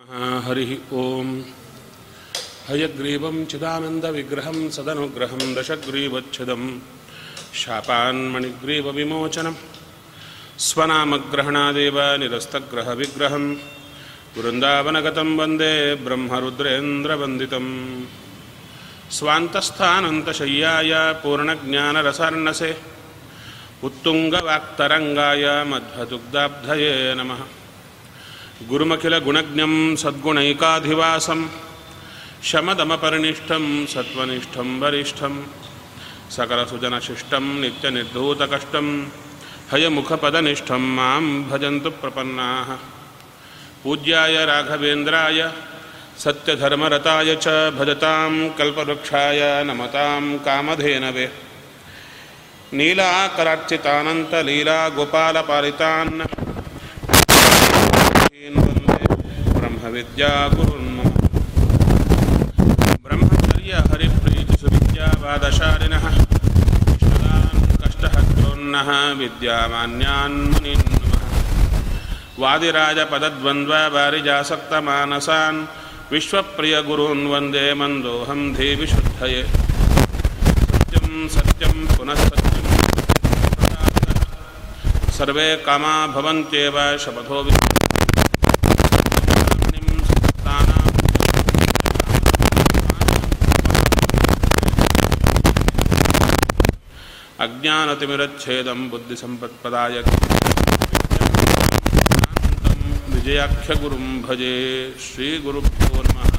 हरिः ॐ हयग्रीवं चिदानन्दविग्रहं सदनुग्रहं दशग्रीवच्छिदं शापान्मणिग्रीवविमोचनं स्वनामग्रहणादेव निरस्तग्रहविग्रहं वृन्दावनगतं वंदे ब्रह्मरुद्रेन्द्रवन्दितम्। स्वान्तस्थानन्तशय्याय पूर्णज्ञानरसार्णसे। उत्तुङ्गवाक्तरङ्गाय मध्वदुग्धाब्धये नमः। गुरुमखिलगुणज्ञं सद्गुणैकाधिवासं, शमदमपरिनिष्ठं सत्त्वनिष्ठं वरिष्ठं, सकलसुजनशिष्टं नित्यनिर्धूतकष्टं हयमुखपदनिष्ठं माँ भजन्तु प्रपन्नाः। पूज्याय राघवेन्द्राय, सत्यधर्मरताय च भजतां कल्पवृक्षाय नमतां कामधेनवे। नीलाकरार्चितानन्तलीलागोपालपालितान् वंदे ब्रह्मविद्यागुरुन्मम ब्रह्मचर्यहरिप्रीतिसुविद्यावादशालिनः इष्टदान् कष्टहत्रोन्नः विद्यामान्यान् मुनीन् मन्दोऽहं धीविशुद्धये। सत्यं सत्यं पुनः सर्वे कामा भवन्त्येव शपथो अज्ञानतिमिरच्छेदं बुद्धिसम्पत्पदाय विजयाख्यगुरुं भजे श्रीगुरुभ्यो नमः।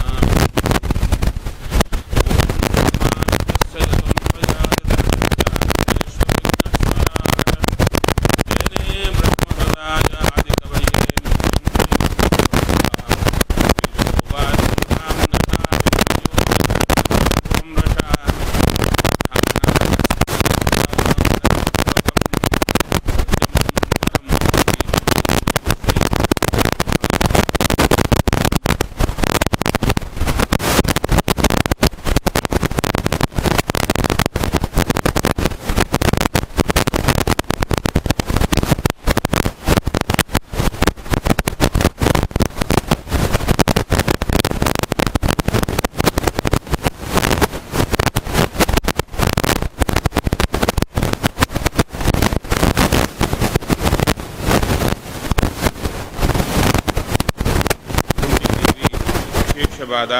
ವಿಶೇಷವಾದ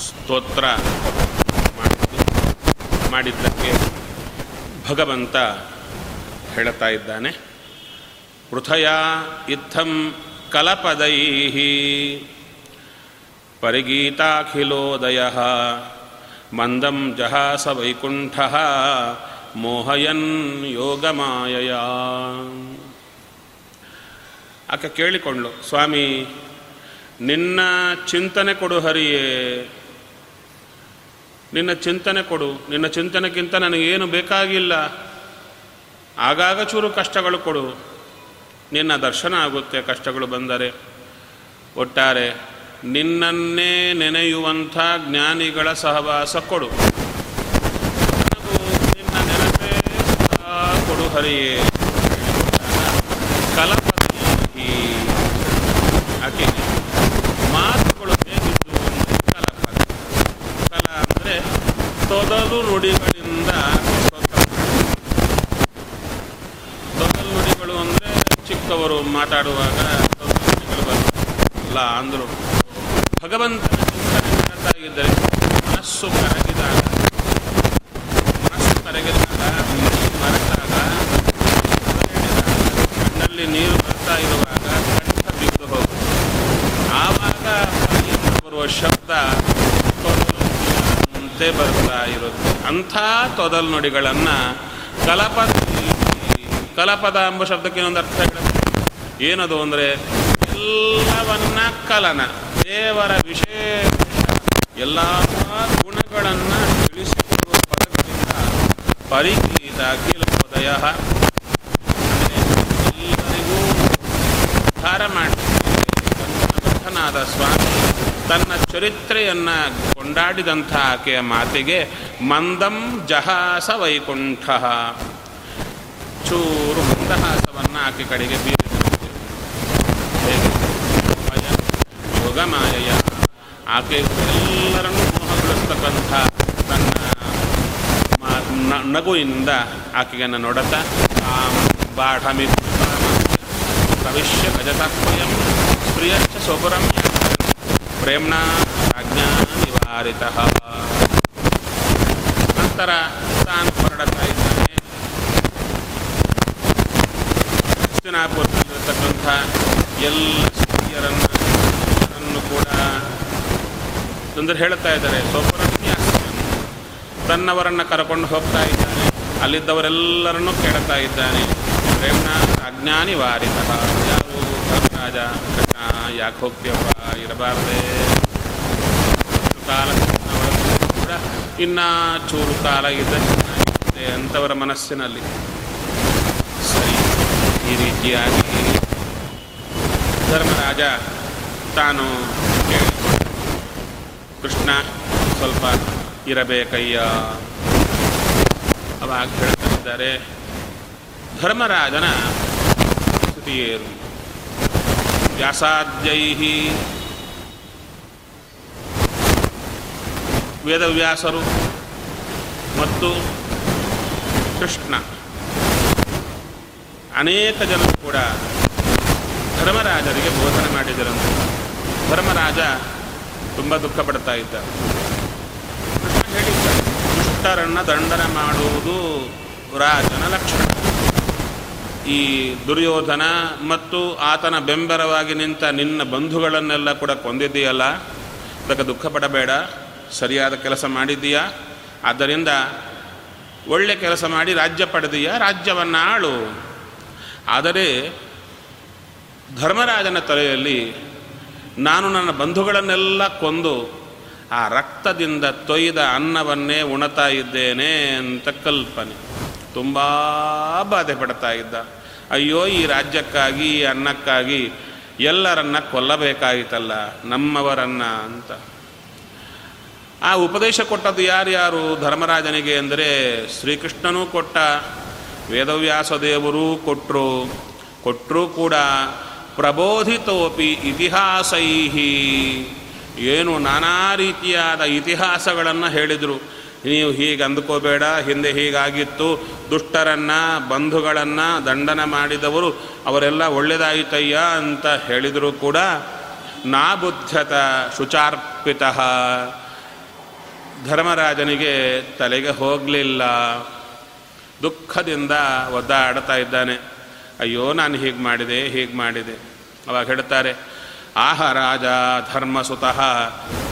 ಸ್ತೋತ್ರ ಮಾಡಿದ್ದು ಮಾಡಿದ್ದಕ್ಕೆ ಭಗವಂತ ಹೇಳುತ್ತಾ ಇದ್ದಾನೆ. ಪೃಥಯ ಇತ್ತಂ ಕಲಪದೈ ಪರಿಗೀತಾಖಿಲೋದಯ ಮಂದಂ ಜಹಾಸ ವೈಕುಂಠ ಮೋಹಯನ್ ಯೋಗಮಾಯಯ. ಆಕೆ ಕೇಳಿಕೊಂಡ್ಳು, ಸ್ವಾಮಿ ನಿನ್ನ ಚಿಂತನೆ ಕೊಡು ಹರಿಯೇ. ನಿನ್ನ ಚಿಂತನೆ ಕೊಡು. ನಿನ್ನ ಚಿಂತನೆಗಿಂತ ನನಗೇನು ಬೇಕಾಗಿಲ್ಲ. ಆಗಾಗ ಚೂರು ಕಷ್ಟಗಳು ಕೊಡು. ನಿನ್ನ ದರ್ಶನ ಆಗುತ್ತೆ ಕಷ್ಟಗಳು ಬಂದರೆ. ಒಟ್ಟಾರೆ ನಿನ್ನನ್ನೇ ನೆನೆಯುವಂಥ ಜ್ಞಾನಿಗಳ ಸಹವಾಸ ಕೊಡು. ನಿನ್ನ ನೆನಪೇ ಕೊಡು ಹರಿಯೇ ಕಲಪದಿ ಆಕೆ ಮಾತುಗಳು ಹೇಗಿದ್ದು ಅಂದರೆ ಕಲಪದ ಕಲ ಅಂದರೆ ತೊದಲು ನುಡಿಗಳಿಂದ ತೊಗಲು ನುಡಿಗಳು ಅಂದರೆ ಚಿಕ್ಕವರು ಮಾತಾಡುವಾಗ ತೊದಲು ನುಡಿಗಳು ಬರಲ್ಲ ಅಂದರು ಭಗವಂತನ ಚಿಂತನೆ ಮಾಡ್ತಾ ಇದ್ದರೆ ಮನಸ್ಸು ಕರಗಿದಾಗ ಮನಸ್ಸು ಕರಗಿದಾಗ ಮೈ ಮರೆತಾಗ ಕಣ್ಣಲ್ಲಿ ನೀರು ಬರ್ತಾ ಇರುವಾಗ ಕಂಠ ಬಿದ್ದು ಹೋಗುತ್ತೆ ಆವಾಗ ಬಾಯಿಂದ ಬರುವ ಶಬ್ದ ತೊದಲು ಬರ್ತಾ ಇರುತ್ತೆ ಅಂಥ ತೊದಲ್ ನುಡಿಗಳನ್ನು ಕಲಪದ ಕಲಪದ ಎಂಬ ಶಬ್ದಕ್ಕೆ ಇನ್ನೊಂದು ಅರ್ಥ ಹೇಳುತ್ತೆ ಏನದು ಅಂದರೆ ಎಲ್ಲವನ್ನ ಕಲನ, ದೇವರ ವಿಶೇಷ, ಎಲ್ಲ ಗುಣಗಳನ್ನು ತಿಳಿಸಿಕೊಡುವ ಪದಗಳಿಂದ ಪರಿಗೀತ ಅಖಿಲೋದಯ. ಎಲ್ಲರಿಗೂ ಉದ್ಧಾರ ಮಾಡಿ ಸ್ವಾಮಿ. ತನ್ನ ಚರಿತ್ರೆಯನ್ನ ಕೊಂಡಾಡಿದಂಥ ಆಕೆಯ ಮಾತಿಗೆ ಮಂದಂ ಜಹಾಸ ವೈಕುಂಠ. ಚೂರು ಮಂದಹಾಸವನ್ನು ಆಕೆ ಕಡೆಗೆ ಬೀರಿದಂತೆ ಹೇಗೆ ಭಯ ಯೋಗ ಆಕೆ ಎಲ್ಲರನ್ನೂ ಮೋಹಗೊಳಿಸ್ತಕ್ಕಂಥ ತನ್ನ ಮ- ನ- ನಗುವಿನಿಂದ ಆಕೆಯನ್ನು ನೋಡುತ್ತಾ. ಬಾಢಮಿ ಪ್ರವಿಶ್ಯ ಗಜತಾತ್ಮಯಂ ಪ್ರಿಯಶ್ಚ ಸ್ವಪುರಂ ಪ್ರೇಮ್ಣ ರಾಜ್ಞಾ ನಿವಾರಿತ. ನಂತರ ತಾನು ಹೊರಡುತ್ತಾ ಇದ್ದಾನೆ. ಹಸ್ತಿನಾಪುರದಲ್ಲಿರತಕ್ಕಂಥ ಎಲ್ಲ ಸ್ತ್ರೀಯರನ್ನು ಕೂಡ ಅಂದ್ರೆ ಹೇಳ್ತಾ ಇದ್ದಾರೆ. ಸ್ವಪುರನ್ಯ ತನ್ನವರನ್ನು ಕರ್ಕೊಂಡು ಹೋಗ್ತಾ ಇದ್ದಾನೆ. ಅಲ್ಲಿದ್ದವರೆಲ್ಲರನ್ನು ಕೇಳ್ತಾ ಇದ್ದಾನೆ. ಪ್ರೇಮ್ನ ಅಜ್ಞಾನಿ ವಾರಿತ ಯಾರು ಧರ್ಮರಾಜ, ಕೃಷ್ಣ, ಯಾಕೆ ಹೋಗ್ತೀಯಪ್ಪ? ಇರಬಾರ್ದೆ ಕಾಲ ಕೂಡ ಇನ್ನ ಚೂರು ಕಾಲ ಇದ್ದ ಚೆನ್ನಾಗಿರುತ್ತೆ ಅಂತವರ ಮನಸ್ಸಿನಲ್ಲಿ. ಸರಿ, ಈ ರೀತಿಯಾಗಿ ಧರ್ಮರಾಜ ತಾನು ಕೃಷ್ಣ ಸ್ವಲ್ಪ ಇರಬೇಕಯ್ಯ. ಅವಾಗ ಹೇಳ್ತಿದ್ದಾರೆ ಧರ್ಮರಾಜನ ಏನು ವ್ಯಾಸಾದ್ಯೈ ವೇದವ್ಯಾಸರು ಮತ್ತು ಕೃಷ್ಣ. ಅನೇಕ ಜನರು ಕೂಡ ಧರ್ಮರಾಜರಿಗೆ ಬೋಧನೆ ಮಾಡಿದರಂತೆ. ಧರ್ಮರಾಜ ತುಂಬ ದುಃಖ ಪಡ್ತಾ ಇದ್ದ. ಕೃಷ್ಣ ಹೇಳಿದ್ದ ದುಷ್ಟರನ್ನು ದಂಡನೆ ಮಾಡುವುದು ರಾಜನ ಲಕ್ಷಣ. ಈ ದುರ್ಯೋಧನ ಮತ್ತು ಆತನ ಬೆಂಬಲವಾಗಿ ನಿಂತ ನಿನ್ನ ಬಂಧುಗಳನ್ನೆಲ್ಲ ಕೂಡ ಕೊಂದಿದ್ದೀಯಲ್ಲ ಅದಕ್ಕೆ ದುಃಖ ಪಡಬೇಡ. ಸರಿಯಾದ ಕೆಲಸ ಮಾಡಿದ್ದೀಯಾ? ಆದ್ದರಿಂದ ಒಳ್ಳೆ ಕೆಲಸ ಮಾಡಿ ರಾಜ್ಯ ಪಡೆದೀಯಾ? ರಾಜ್ಯವನ್ನು ಆಳು ಆದರೆ ಧರ್ಮರಾಜನ ತಲೆಯಲ್ಲಿ ನಾನು ನನ್ನ ಬಂಧುಗಳನ್ನೆಲ್ಲ ಕೊಂದು ಆ ರಕ್ತದಿಂದ ತೊಯ್ದ ಅನ್ನವನ್ನೇ ಉಣತಾ ಇದ್ದೇನೆ ಅಂತ ಕಲ್ಪನೆ. ತುಂಬ ಬಾಧೆ ಪಡ್ತಾ ಇದ್ದ. ಅಯ್ಯೋ, ಈ ರಾಜ್ಯಕ್ಕಾಗಿ, ಈ ಅನ್ನಕ್ಕಾಗಿ ಎಲ್ಲರನ್ನ ಕೊಲ್ಲಬೇಕಾಯಿತಲ್ಲ ನಮ್ಮವರನ್ನ ಅಂತ. ಆ ಉಪದೇಶ ಕೊಟ್ಟದ್ದು ಯಾರ್ಯಾರು ಧರ್ಮರಾಜನಿಗೆ ಅಂದರೆ ಶ್ರೀಕೃಷ್ಣನೂ ಕೊಟ್ಟ ವೇದವ್ಯಾಸ ದೇವರೂ ಕೊಟ್ಟರು ಕೊಟ್ಟರೂ ಕೂಡ ಪ್ರಬೋಧಿತೋಪಿ ಇತಿಹಾಸೈಹಿ. ಏನು ನಾನಾ ರೀತಿಯಾದ ಇತಿಹಾಸಗಳನ್ನು ಹೇಳಿದರು. ನೀವು ಹೀಗೆ ಅಂದ್ಕೋಬೇಡ, ಹಿಂದೆ ಹೀಗಾಗಿತ್ತು. ದುಷ್ಟರನ್ನು, ಬಂಧುಗಳನ್ನು ದಂಡನ ಮಾಡಿದವರು, ಅವರೆಲ್ಲ ಒಳ್ಳೆಯದಾಯಿತಯ್ಯ ಅಂತ ಹೇಳಿದರೂ ಕೂಡ ನಾ ಬುದ್ಧತ ಶುಚಾರ್ಪಿತ. ಧರ್ಮರಾಜನಿಗೆ ತಲೆಗೆ ಹೋಗಲಿಲ್ಲ. ದುಃಖದಿಂದ ಒದ್ದಾಡ್ತಾ ಇದ್ದಾನೆ. ಅಯ್ಯೋ, ನಾನು ಹೀಗೆ ಮಾಡಿದೆ ಹೀಗೆ ಮಾಡಿದೆ. ಅವಾಗ ಹೇಳ್ತಾರೆ ಆಹ ರಾಜ, ಧರ್ಮಸುತಃ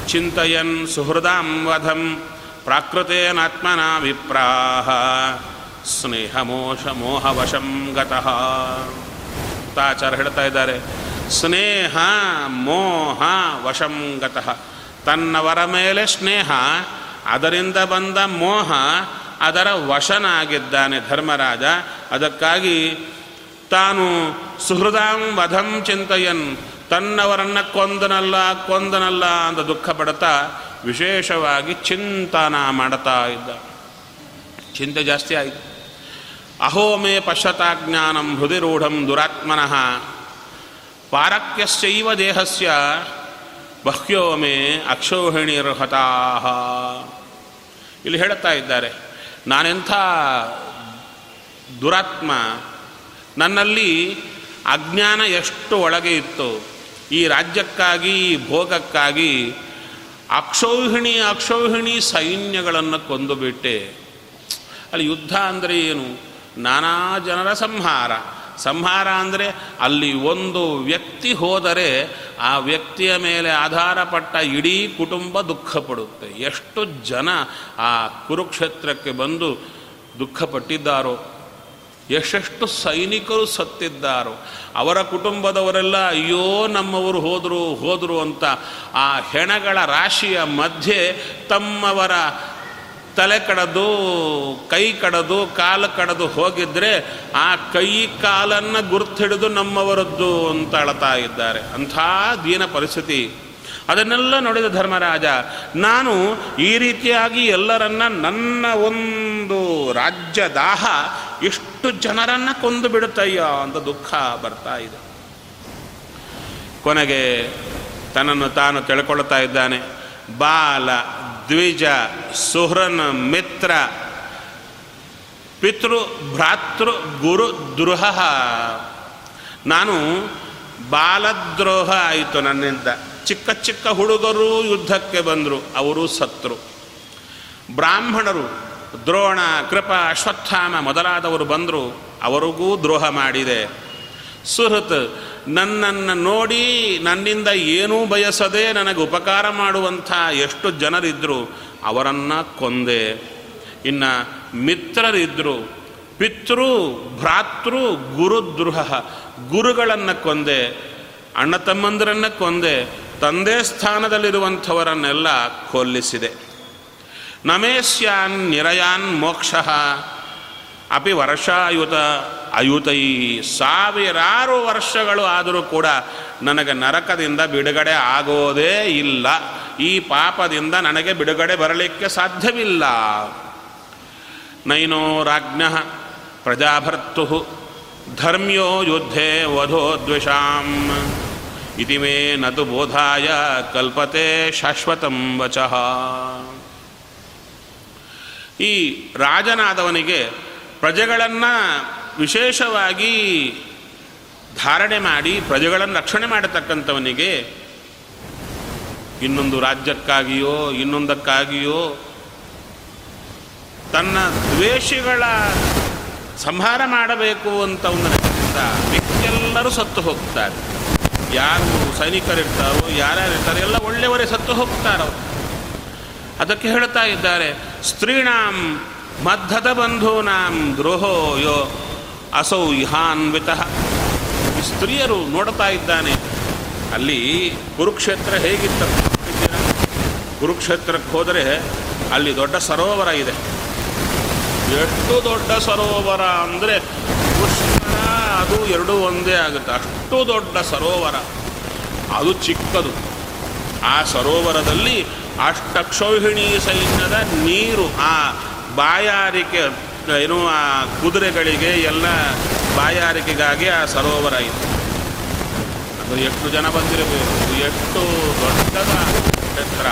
ಚಿಂತಯನ್ ಸುಹೃದಾಂ ವಧಂ ಪ್ರಾಕೃತೇನಾತ್ಮನ ವಿಪ್ರಾಹ, ಸ್ನೇಹ ಮೋಷ ಮೋಹವಶಂ ಗತಃ. ತಾಚಾರ ಹೇಳ್ತಾ ಇದ್ದಾರೆ, ಸ್ನೇಹ ಮೋಹ ವಶಂ ಗತಃ. ತನ್ನವರ ಮೇಲೆ ಸ್ನೇಹ, ಅದರಿಂದ ಬಂದ ಮೋಹ, ಅದರ ವಶನಾಗಿದ್ದಾನೆ ಧರ್ಮರಾಜ. ಅದಕ್ಕಾಗಿ ತಾನು ಸುಹೃದಾಂ ವಧಂ ಚಿಂತಯನ್, ತನ್ನವರನ್ನ ಕೊಂದನಲ್ಲ ಕೊಂದನಲ್ಲ ಅಂತ ದುಃಖ ಪಡ್ತಾ ವಿಶೇಷವಾಗಿ ಚಿಂತನ ಮಾಡ್ತಾ ಇದ್ದ. ಚಿಂತೆ ಜಾಸ್ತಿ ಆಯಿತು. ಅಹೋಮೇ ಪಶ್ಯತಾಜ್ಞಾನಂ ಹೃದಿರೂಢಂ ದುರಾತ್ಮನಃ. ಪಾರಕ್ಯಶ್ಚೈವ ದೇಹಸ್ಯ ಬಹ್ಯೋ ಮೇ ಅಕ್ಷೋಹಿಣಿರ್ಹತಾ ಇಲ್ಲಿ ಹೇಳುತ್ತಾ ಇದ್ದಾರೆ, ನಾನೆಂಥ ದುರಾತ್ಮ, ನನ್ನಲ್ಲಿ ಅಜ್ಞಾನ ಎಷ್ಟು ಒಳಗೆ ಇತ್ತು, ಈ ರಾಜ್ಯಕ್ಕಾಗಿ, ಈ ಭೋಗಕ್ಕಾಗಿ ಅಕ್ಷೌಹಿಣಿ ಅಕ್ಷೌಹಿಣಿ ಸೈನ್ಯಗಳನ್ನು ಕೊಂದುಬಿಟ್ಟೆ. ಅಲ್ಲಿ ಯುದ್ಧ ಅಂದರೆ ಏನು? ನಾನಾ ಜನರ ಸಂಹಾರ. ಸಂಹಾರ ಅಂದರೆ ಅಲ್ಲಿ ಒಂದು ವ್ಯಕ್ತಿ ಹೋದರೆ ಆ ವ್ಯಕ್ತಿಯ ಮೇಲೆ ಆಧಾರಪಟ್ಟ ಇಡೀ ಕುಟುಂಬ ದುಃಖ ಪಡುತ್ತೆ. ಎಷ್ಟು ಜನ ಆ ಕುರುಕ್ಷೇತ್ರಕ್ಕೆ ಬಂದು ದುಃಖಪಟ್ಟಿದ್ದಾರೋ ಎಷ್ಟೆಷ್ಟು ಸೈನಿಕರು ಸತ್ತಿದ್ದಾರೋ, ಅವರ ಕುಟುಂಬದವರೆಲ್ಲ ಅಯ್ಯೋ ನಮ್ಮವರು ಹೋದರು ಹೋದರು ಅಂತ ಆ ಹೆಣಗಳ ರಾಶಿಯ ಮಧ್ಯೆ ತಮ್ಮವರ ತಲೆ ಕಡದು, ಕೈ ಕಡದು, ಕಾಲು ಕಡದು ಹೋಗಿದ್ರೆ ಆ ಕೈ ಕಾಲನ್ನು ಗುರ್ತಿಡಿದು ನಮ್ಮವರದ್ದು ಅಂತ ಅಳತಾ ಇದ್ದಾರೆ. ಅಂಥ ದೀನ ಪರಿಸ್ಥಿತಿ. ಅದನ್ನೆಲ್ಲ ನೋಡಿದ ಧರ್ಮರಾಜ, ನಾನು ಈ ರೀತಿಯಾಗಿ ಎಲ್ಲರನ್ನ ನನ್ನ ಒಂದು ರಾಜ್ಯ ದಾಹ ಎಷ್ಟು ಜನರನ್ನ ಕೊಂದು ಬಿಡುತ್ತಯ್ಯ ಅಂತ ದುಃಖ ಬರ್ತಾ ಇದೆ. ಕೊನೆಗೆ ತನ್ನನ್ನು ತಾನು ತಿಳ್ಕೊಳ್ತಾ ಇದ್ದಾನೆ. ಬಾಲ ದ್ವಿಜ ಸುಹ್ರನ್ ಮಿತ್ರ ಪಿತೃ ಭ್ರಾತೃ ಗುರು ದ್ರೋಹ. ನಾನು ಬಾಲದ್ರೋಹ ಆಯಿತು ನನ್ನಿಂದ. ಚಿಕ್ಕ ಚಿಕ್ಕ ಹುಡುಗರು ಯುದ್ಧಕ್ಕೆ ಬಂದರು, ಅವರು ಸತ್ರು. ಬ್ರಾಹ್ಮಣರು ದ್ರೋಣ, ಕೃಪ, ಅಶ್ವತ್ಥಾಮ ಮೊದಲಾದವರು ಬಂದರು, ಅವರಿಗೂ ದ್ರೋಹ ಮಾಡಿದೆ. ಸುಹೃತ್ ನನ್ನನ್ನು ನೋಡಿ ನನ್ನಿಂದ ಏನೂ ಬಯಸದೆ ನನಗೆ ಉಪಕಾರ ಮಾಡುವಂಥ ಎಷ್ಟು ಜನರಿದ್ದರು ಅವರನ್ನು ಕೊಂದೆ. ಇನ್ನು ಮಿತ್ರರಿದ್ದರು ಪಿತೃ, ಭ್ರಾತೃ ಗುರುದ್ರೋಹ ಗುರುಗಳನ್ನು ಕೊಂದೆ, ಅಣ್ಣ ತಮ್ಮಂದರನ್ನು ಕೊಂದೆ, ತಂದೆ ಸ್ಥಾನದಲ್ಲಿರುವಂಥವರನ್ನೆಲ್ಲ ಕೊಲ್ಲಿಸಿದೆ. ನಮೇಶ್ಯಾನ್ ನಿರಯಾನ್ ಮೋಕ್ಷ, ಅಪಿ ವರ್ಷಾಯುತ ಅಯುತೈ ಸಾವಿರಾರು ವರ್ಷಗಳು ಆದರೂ ಕೂಡ ನನಗೆ ನರಕದಿಂದ ಬಿಡುಗಡೆ ಆಗೋದೇ ಇಲ್ಲ. ಈ ಪಾಪದಿಂದ ನನಗೆ ಬಿಡುಗಡೆ ಬರಲಿಕ್ಕೆ ಸಾಧ್ಯವಿಲ್ಲ. ನೈನೋ ರಾಜ್ಞ ಪ್ರಜಾಭರ್ತು ಧರ್ಮ್ಯೋ ಯುದ್ಧೇ ವಧೋ ದ್ವಿಷಾಂ. ಇತಿ ಮೇ ನತು ಬೋಧಾಯ ಕಲ್ಪತೆ ಶಾಶ್ವತಂ ವಚಃ. ಈ ರಾಜನಾದವನಿಗೆ ಪ್ರಜೆಗಳನ್ನು ವಿಶೇಷವಾಗಿ ಧಾರಣೆ ಮಾಡಿ ಪ್ರಜೆಗಳನ್ನು ರಕ್ಷಣೆ ಮಾಡತಕ್ಕಂಥವನಿಗೆ ಇನ್ನೊಂದು ರಾಜ್ಯಕ್ಕಾಗಿಯೋ, ಇನ್ನೊಂದಕ್ಕಾಗಿಯೋ ತನ್ನ ದ್ವೇಷಿಗಳ ಸಂಹಾರ ಮಾಡಬೇಕು ಅಂತ ಒಂದು ವ್ಯಕ್ತಿಯೆಲ್ಲರೂ ಸತ್ತು ಹೋಗ್ತಾರೆ. ಯಾರು ಸೈನಿಕರಿರ್ತಾರೋ, ಯಾರ್ಯಾರಿರ್ತಾರೆ, ಎಲ್ಲ ಒಳ್ಳೆಯವರೇ ಸತ್ತು ಹೋಗ್ತಾರೋ ಅದಕ್ಕೆ ಹೇಳ್ತಾ ಇದ್ದಾರೆ, ಸ್ತ್ರೀಣಾಂ ಮಧ್ಯದ ಬಂಧೂನಾಂ ದ್ರೋಹೋ ಯೋ ಅಸೌ ಇಹಾನ್ವಿತ ಸ್ತ್ರೀಯರು ನೋಡ್ತಾ ಇದ್ದಾನೆ ಅಲ್ಲಿ ಕುರುಕ್ಷೇತ್ರ ಹೇಗಿತ್ತ ಕುರುಕ್ಷೇತ್ರಕ್ಕೆ ಹೋದರೆ ಅಲ್ಲಿ ದೊಡ್ಡ ಸರೋವರ ಇದೆ ಎಷ್ಟು ದೊಡ್ಡ ಸರೋವರ ಅಂದರೆ ಪುಷ್ಕರ ಅದು ಎರಡೂ ಒಂದೇ ಆಗುತ್ತೆ ಅಷ್ಟು ದೊಡ್ಡ ಸರೋವರ ಅದು ಚಿಕ್ಕದು ಆ ಸರೋವರದಲ್ಲಿ ಅಷ್ಟಕ್ಷೋಹಿಣಿ ಸೈನ್ಯದ ನೀರು ಆ ಬಾಯಾರಿಕೆ ಏನು ಆ ಕುದುರೆಗಳಿಗೆ ಎಲ್ಲ ಬಾಯಾರಿಕೆಗಾಗಿ ಆ ಸರೋವರ ಇತ್ತು ಅದು ಎಷ್ಟು ಜನ ಬಂದಿರಬೇಕು? ಎಷ್ಟು ದೊಡ್ಡದ ಕ್ಷೇತ್ರ?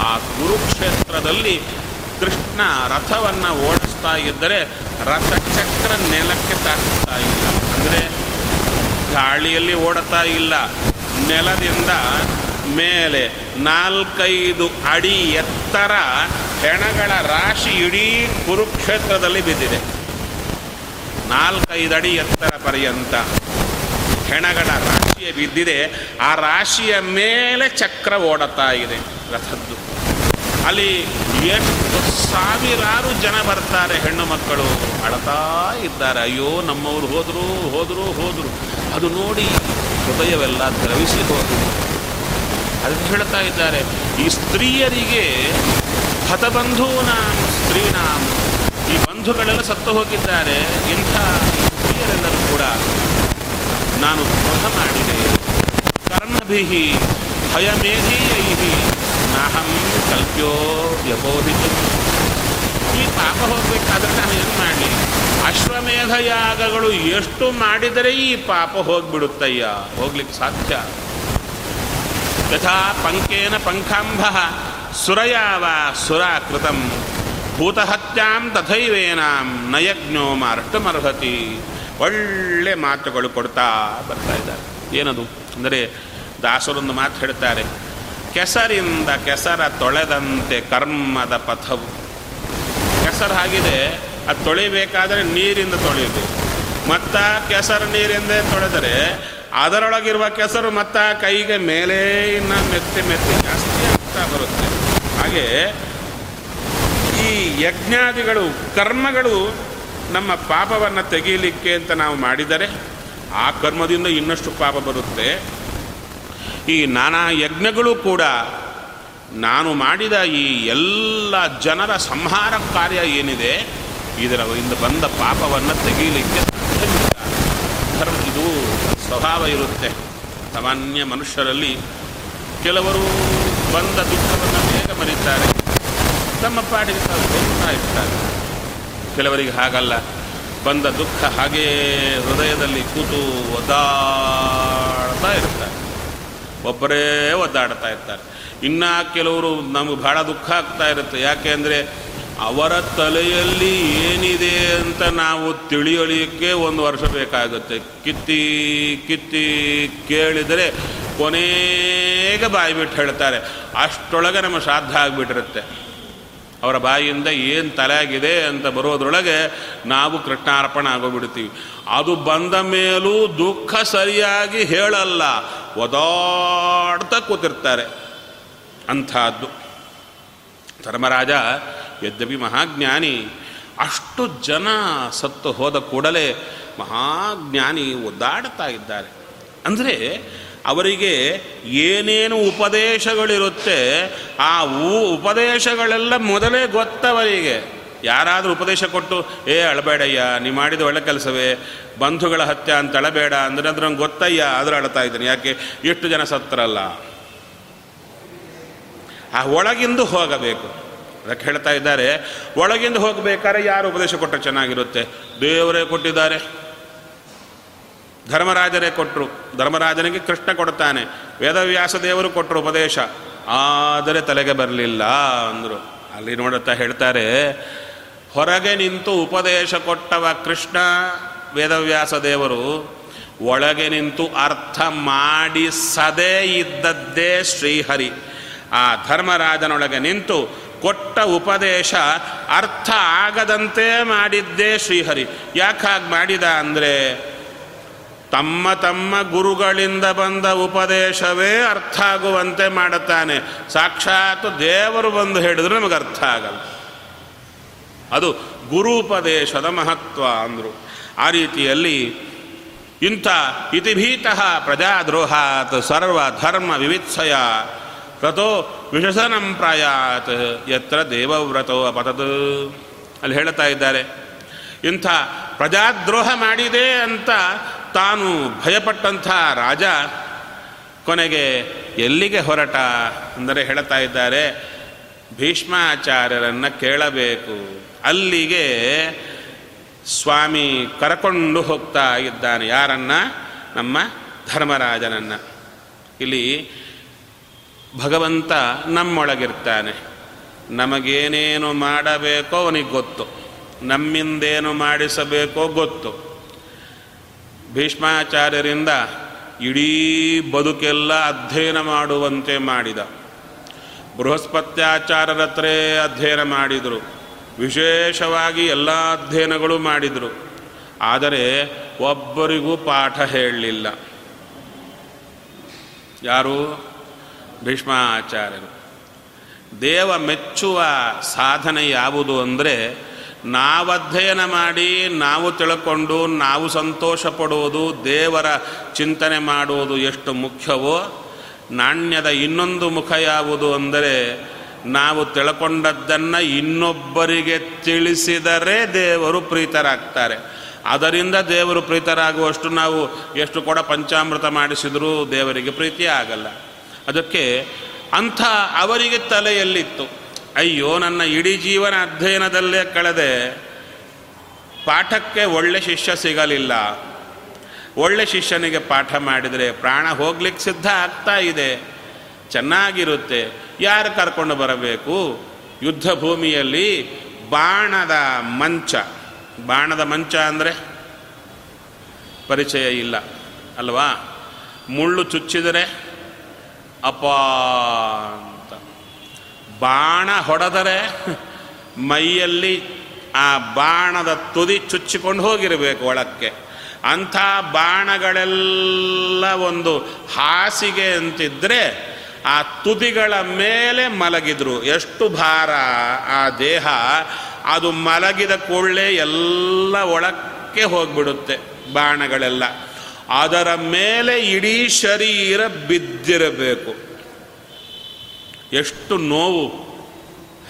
ಆ ಕುರುಕ್ಷೇತ್ರದಲ್ಲಿ ಕೃಷ್ಣ ರಥವನ್ನು ಓಡಿಸ್ತಾ ಇದ್ದರೆ ರಥಚಕ್ರ ನೆಲಕ್ಕೆ ತಾಕ್ತಾ ಇಲ್ಲ. ಅಂದರೆ ಗಾಳಿಯಲ್ಲಿ ಓಡತಾ ಇಲ್ಲ. ನೆಲದಿಂದ ಮೇಲೆ ನಾಲ್ಕೈದು ಅಡಿ ಎತ್ತರ ಹೆಣಗಳ ರಾಶಿ ಇಡೀ ಕುರುಕ್ಷೇತ್ರದಲ್ಲಿ ಬಿದ್ದಿದೆ. ನಾಲ್ಕೈದು ಅಡಿ ಎತ್ತರ ಪರ್ಯಂತ ಹೆಣಗಳ ರಾಶಿಯ ಬಿದ್ದಿದೆ. ಆ ರಾಶಿಯ ಮೇಲೆ ಚಕ್ರ ಓಡತಾ ಇದೆ ರಥದ್ದು. ಅಲ್ಲಿ ಎಷ್ಟು ಸಾವಿರಾರು ಜನ ಬರ್ತಾರೆ ಹೆಣ್ಣು ಮಕ್ಕಳು. ಅಳತಾ ಇದ್ದಾರೆ. ಅಯ್ಯೋ, ನಮ್ಮವರು ಹೋದರು ಹೋದರು ಹೋದರು. ಅದು ನೋಡಿ ಹೃದಯವೆಲ್ಲ ದ್ರವಿಸಿ ಹೋದರು ಅದಕ್ಕೆ ಹೇಳ್ತಾ ಇದ್ದಾರೆ, ಈ ಸ್ತ್ರೀಯರಿಗೆ ಹತಬಂಧೂನಾಂ ಸ್ತ್ರೀನಾಂ ಈ ಬಂಧುಗಳೆಲ್ಲ ಸತ್ತು ಹೋಗಿದ್ದಾರೆ. ಇಂಥ ಸ್ತ್ರೀಯರೆಲ್ಲರೂ ಕೂಡ ನಾನು ದ್ರೋಹ ಮಾಡಿದೆ. ಕರ್ಮಭಿ ಭಯಮೇಧೀಯೈ ನಾಹಂ ಕಲ್ಪ್ಯೋ ವ್ಯಬೋಧಿತು. ಈ ಪಾಪ ಹೋಗ್ಬೇಕಾದ್ರೆ ನಾನು ಏನು ಮಾಡಲಿ? ಅಶ್ವಮೇಧ ಯಾಗಗಳು ಎಷ್ಟು ಮಾಡಿದರೆ ಈ ಪಾಪ ಹೋಗ್ಬಿಡುತ್ತಯ್ಯ? ಹೋಗ್ಲಿಕ್ಕೆ ಸಾಧ್ಯ? ಯಥಾ ಪಂಕೇನ ಪಂಖಾಂಬ ಸುರಯಾವ ಸುರಾಕೃತಂ ಭೂತಹತ್ಯಾಂ ತಥೈವೇನಾಂ ನಯಜ್ಞೋ ಮಾರ್ಷ್ಟಮರ್ಹತಿ ಒಳ್ಳೆ ಮಾತುಗಳು ಕೊಡ್ತಾ ಬರ್ತಾ ಇದ್ದಾರೆ. ಏನದು? ಅಂದರೆ ದಾಸರೊಂದು ಮಾತು ಹೇಳ್ತಾರೆ, ಕೆಸರಿಂದ ಕೆಸರ ತೊಳೆದಂತೆ ಕರ್ಮದ ಪಥವು. ಕೆಸರು ಆಗಿದೆ ಅದು ತೊಳಿಬೇಕಾದರೆ ನೀರಿಂದ ತೊಳೆಯಬೇಕು. ಮತ್ತು ಕೆಸರು ನೀರಿಂದ ತೊಳೆದರೆ, ಅದರೊಳಗಿರುವ ಕೆಸರು ಮತ್ತ ಕೈಗೆ ಮೇಲೆ ಇನ್ನ ಮೆತ್ತಿ ಮೆತ್ತಿ ಜಾಸ್ತಿ ಆಗ್ತಾ ಬರುತ್ತೆ. ಹಾಗೆ ಈ ಯಜ್ಞಾದಿಗಳು, ಕರ್ಮಗಳು ನಮ್ಮ ಪಾಪವನ್ನು ತೆಗೀಲಿಕ್ಕೆ ಅಂತ ನಾವು ಮಾಡಿದರೆ ಆ ಕರ್ಮದಿಂದ ಇನ್ನಷ್ಟು ಪಾಪ ಬರುತ್ತೆ. ಈ ನಾನಾ ಯಜ್ಞಗಳು ಕೂಡ ನಾನು ಮಾಡಿದ ಈ ಎಲ್ಲ ಜನರ ಸಂಹಾರ ಕಾರ್ಯ ಏನಿದೆ ಇದರಿಂದ ಬಂದ ಪಾಪವನ್ನು ತೆಗೀಲಿಕ್ಕೆ ಧರ್ಮ ಇದು ಸ್ವಭಾವ ಇರುತ್ತೆ. ಸಾಮಾನ್ಯ ಮನುಷ್ಯರಲ್ಲಿ ಕೆಲವರು ಬಂದ ದುಃಖವನ್ನು ಬೇಗ ಮರೀತಾರೆ ತಮ್ಮ ಪಾಡಿಗೆ ತಾವು ಇರ್ತಾರೆ ಕೆಲವರಿಗೆ ಹಾಗಲ್ಲ. ಬಂದ ದುಃಖ ಹಾಗೇ ಹೃದಯದಲ್ಲಿ ಕೂತು ಒದ್ದಾಡ್ತಾ ಇರ್ತಾರೆ ಒಬ್ಬರೇ ಒದ್ದಾಡ್ತಾ ಇರ್ತಾರೆ. ಇನ್ನು ಕೆಲವರು ನಮಗೆ ಭಾಳ ದುಃಖ ಆಗ್ತಾ ಇರುತ್ತೆ. ಯಾಕೆ ಅಂದರೆ ಅವರ ತಲೆಯಲ್ಲಿ ಏನಿದೆ ಅಂತ ನಾವು ತಿಳಿಯಲಿಕ್ಕೆ ಒಂದು ವರ್ಷ ಬೇಕಾಗುತ್ತೆ. ಕಿತ್ತಿ ಕಿತ್ತಿ ಕೇಳಿದರೆ ಕೊನೆಗೆ ಬಾಯಿ ಬಿಟ್ಟು ಹೇಳ್ತಾರೆ, ಅಷ್ಟೊಳಗೆ ನಮ್ಮ ಶ್ರಾದ್ದ ಆಗಿಬಿಟ್ಟಿರುತ್ತೆ. ಅವರ ಬಾಯಿಯಿಂದ ಏನು ತಲೆಯಾಗಿದೆ ಅಂತ ಬರೋದ್ರೊಳಗೆ ನಾವು ಕೃಷ್ಣಾರ್ಪಣ ಆಗೋಗ್ಬಿಡ್ತೀವಿ. ಅದು ಬಂದ ಮೇಲೂ ದುಃಖ ಸರಿಯಾಗಿ ಹೇಳಲ್ಲ, ಒದಾಡ್ತಾ ಕೂತಿರ್ತಾರೆ. ಅಂಥದ್ದು. ಧರ್ಮರಾಜ, ಯದ್ಯಪಿ ಮಹಾಜ್ಞಾನಿ, ಅಷ್ಟು ಜನ ಸತ್ತು ಹೋದ ಕೂಡಲೇ ಮಹಾಜ್ಞಾನಿ ಒದ್ದಾಡ್ತಾ ಇದ್ದಾರೆ. ಅಂದರೆ ಅವರಿಗೆ ಏನೇನು ಉಪದೇಶಗಳಿರುತ್ತೆ ಆ ಉಪದೇಶಗಳೆಲ್ಲ ಮೊದಲೇ ಗೊತ್ತವರಿಗೆ. ಯಾರಾದರೂ ಉಪದೇಶ ಕೊಟ್ಟು, ಏ ಅಳಬೇಡಯ್ಯ, ನೀ ಮಾಡಿದ ಒಳ್ಳೆ ಕೆಲಸವೇ, ಬಂಧುಗಳ ಹತ್ಯೆ ಅಂತ ಅಳಬೇಡ ಅಂದರೆ ಅದ್ರ ನಂಗೆ ಗೊತ್ತಯ್ಯ, ಆದರೂ ಅಳ್ತಾ ಇದ್ದೀನಿ. ಯಾಕೆ? ಎಷ್ಟು ಜನ ಸತ್ತರಲ್ಲ. ಆ ಒಳಗಿಂದು ಹೋಗಬೇಕು. ಅದಕ್ಕೆ ಹೇಳ್ತಾ ಇದ್ದಾರೆ, ಒಳಗಿಂದ ಹೋಗಬೇಕಾದ್ರೆ ಯಾರು ಉಪದೇಶ ಕೊಟ್ಟರೆ ಚೆನ್ನಾಗಿರುತ್ತೆ? ದೇವರೇ ಕೊಟ್ಟಿದ್ದಾರೆ. ಧರ್ಮರಾಜರೇ ಕೊಟ್ಟರು ಧರ್ಮರಾಜನಿಗೆ ಕೃಷ್ಣ ಕೊಡ್ತಾನೆ. ವೇದವ್ಯಾಸ ದೇವರು ಕೊಟ್ಟರು ಉಪದೇಶ. ಆದರೆ ತಲೆಗೆ ಬರಲಿಲ್ಲ ಅಂದರು. ಅಲ್ಲಿ ನೋಡುತ್ತಾ ಹೇಳ್ತಾರೆ, ಹೊರಗೆ ನಿಂತು ಉಪದೇಶ ಕೊಟ್ಟವ ಕೃಷ್ಣ ವೇದವ್ಯಾಸ ದೇವರು. ಒಳಗೆ ನಿಂತು ಅರ್ಥ ಮಾಡಿಸದೇ ಇದ್ದದ್ದೇ ಶ್ರೀಹರಿ. ಆ ಧರ್ಮರಾಜನೊಳಗೆ ನಿಂತು ಕೊಟ್ಟ ಉಪದೇಶ ಅರ್ಥ ಆಗದಂತೆ ಮಾಡಿದ್ದೇ ಶ್ರೀಹರಿ. ಯಾಕಾಗಿ ಮಾಡಿದ ಅಂದರೆ ತಮ್ಮ ತಮ್ಮ ಗುರುಗಳಿಂದ ಬಂದ ಉಪದೇಶವೇ ಅರ್ಥ ಆಗುವಂತೆ ಮಾಡುತ್ತಾನೆ. ಸಾಕ್ಷಾತ್ ದೇವರು ಬಂದು ಹೇಳಿದ್ರೆ ನಮಗೆ ಅರ್ಥ ಆಗಲ್ಲ. ಅದು ಗುರುಪದೇಶದ ಮಹತ್ವ ಅಂದರು. ಆ ರೀತಿಯಲ್ಲಿ ಇಂಥ ಇತಿಭೀತಃ ಪ್ರಜಾದ್ರೋಹಾತ್ ಸರ್ವ ಧರ್ಮ ವಿವಿತ್ಸಯ ವ್ರತೋ ವಿಷಸನಂ ಪ್ರಾಯಾತ್ ಯತ್ರ ದೇವವ್ರತೋ ಅಪತದ್ ಅಲ್ಲಿ ಹೇಳ್ತಾ ಇದ್ದಾರೆ, ಇಂಥ ಪ್ರಜಾದ್ರೋಹ ಮಾಡಿದೆ ಅಂತ ತಾನು ಭಯಪಟ್ಟಂಥ ರಾಜ ಕೊನೆಗೆ ಎಲ್ಲಿಗೆ ಹೊರಟ ಅಂದರೆ ಹೇಳ್ತಾ ಇದ್ದಾರೆ, ಭೀಷ್ಮಾಚಾರ್ಯರನ್ನು ಕೇಳಬೇಕು. ಅಲ್ಲಿಗೆ ಸ್ವಾಮಿ ಕರಕೊಂಡು ಹೋಗ್ತಾ ಇದ್ದಾನೆ. ಯಾರನ್ನ? ನಮ್ಮ ಧರ್ಮರಾಜನನ್ನ. ಇಲ್ಲಿ ಭಗವಂತ ನಮ್ಮೊಳಗಿರ್ತಾನೆ. ನಮಗೇನೇನು ಮಾಡಬೇಕೋ ಅವನಿಗೆ ಗೊತ್ತು. ನಮ್ಮಿಂದೇನು ಮಾಡಿಸಬೇಕೋ ಗೊತ್ತು. ಭೀಷ್ಮಾಚಾರ್ಯರಿಂದ ಇಡೀ ಬದುಕೆಲ್ಲ ಅಧ್ಯಯನ ಮಾಡುವಂತೆ ಮಾಡಿದ. ಬೃಹಸ್ಪತ್ಯಾಚಾರ್ಯರ ಹತ್ರ ಅಧ್ಯಯನ ಮಾಡಿದರು. ವಿಶೇಷವಾಗಿ ಎಲ್ಲ ಅಧ್ಯಯನಗಳು ಮಾಡಿದರು. ಆದರೆ ಒಬ್ಬರಿಗೂ ಪಾಠ ಹೇಳಲಿಲ್ಲ. ಯಾರು? ಭೀಷ್ಮಾಚಾರ್ಯರು. ದೇವ ಮೆಚ್ಚುವ ಸಾಧನೆ ಯಾವುದು ಅಂದರೆ ನಾವು ಅಧ್ಯಯನ ಮಾಡಿ ನಾವು ತಿಳ್ಕೊಂಡು ನಾವು ಸಂತೋಷ ಪಡುವುದು ದೇವರ ಚಿಂತನೆ ಮಾಡುವುದು ಎಷ್ಟು ಮುಖ್ಯವೋ, ನಾಣ್ಯದ ಇನ್ನೊಂದು ಮುಖ ಯಾವುದು ಅಂದರೆ ನಾವು ತಿಳ್ಕೊಂಡದ್ದನ್ನು ಇನ್ನೊಬ್ಬರಿಗೆ ತಿಳಿಸಿದರೆ ದೇವರು ಪ್ರೀತರಾಗ್ತಾರೆ. ಅದರಿಂದ ದೇವರು ಪ್ರೀತರಾಗುವಷ್ಟು ನಾವು ಎಷ್ಟು ಕೂಡ ಪಂಚಾಮೃತ ಮಾಡಿಸಿದರೂ ದೇವರಿಗೆ ಪ್ರೀತಿ ಆಗಲ್ಲ. ಅದಕ್ಕೆ ಅಂಥ ಅವರಿಗೆ ತಲೆಯಲ್ಲಿತ್ತು. ಅಯ್ಯೋ, ನನ್ನ ಇಡೀ ಜೀವನ ಅಧ್ಯಯನದಲ್ಲೇ ಕಳೆದೆ. ಪಾಠಕ್ಕೆ ಒಳ್ಳೆ ಶಿಷ್ಯ ಸಿಗಲಿಲ್ಲ. ಒಳ್ಳೆ ಶಿಷ್ಯನಿಗೆ ಪಾಠ ಮಾಡಿದರೆ ಪ್ರಾಣ ಹೋಗ್ಲಿಕ್ಕೆ ಸಿದ್ಧ ಆಗ್ತಾ ಇದೆ. ಚೆನ್ನಾಗಿರುತ್ತೆ. ಯಾರು ಕರ್ಕೊಂಡು ಬರಬೇಕು? ಯುದ್ಧ ಭೂಮಿಯಲ್ಲಿ ಬಾಣದ ಮಂಚ. ಬಾಣದ ಮಂಚ ಅಂದರೆ? ಪರಿಚಯ ಇಲ್ಲ, ಅಲ್ವಾ? ಮುಳ್ಳು ಚುಚ್ಚಿದರೆ ಅಪ ಅಂತ ಬಾಣ ಹೊಡೆದರೆ ಮೈಯಲ್ಲಿ ಆ ಬಾಣದ ತುದಿ ಚುಚ್ಚಿಕೊಂಡು ಹೋಗಿರಬೇಕು ಒಳಕ್ಕೆ. ಅಂಥ ಬಾಣಗಳೆಲ್ಲ ಒಂದು ಹಾಸಿಗೆ ಅಂತಿದ್ದರೆ ಆ ತುದಿಗಳ ಮೇಲೆ ಮಲಗಿದ್ರು. ಎಷ್ಟು ಭಾರ ಆ ದೇಹ. ಅದು ಮಲಗಿದ ಕೂಡಲೇ ಎಲ್ಲ ಒಳಕ್ಕೆ ಹೋಗ್ಬಿಡುತ್ತೆ ಬಾಣಗಳೆಲ್ಲ. ಅದರ ಮೇಲೆ ಇಡೀ ಶರೀರ ಬಿದ್ದಿರಬೇಕು. ಎಷ್ಟು ನೋವು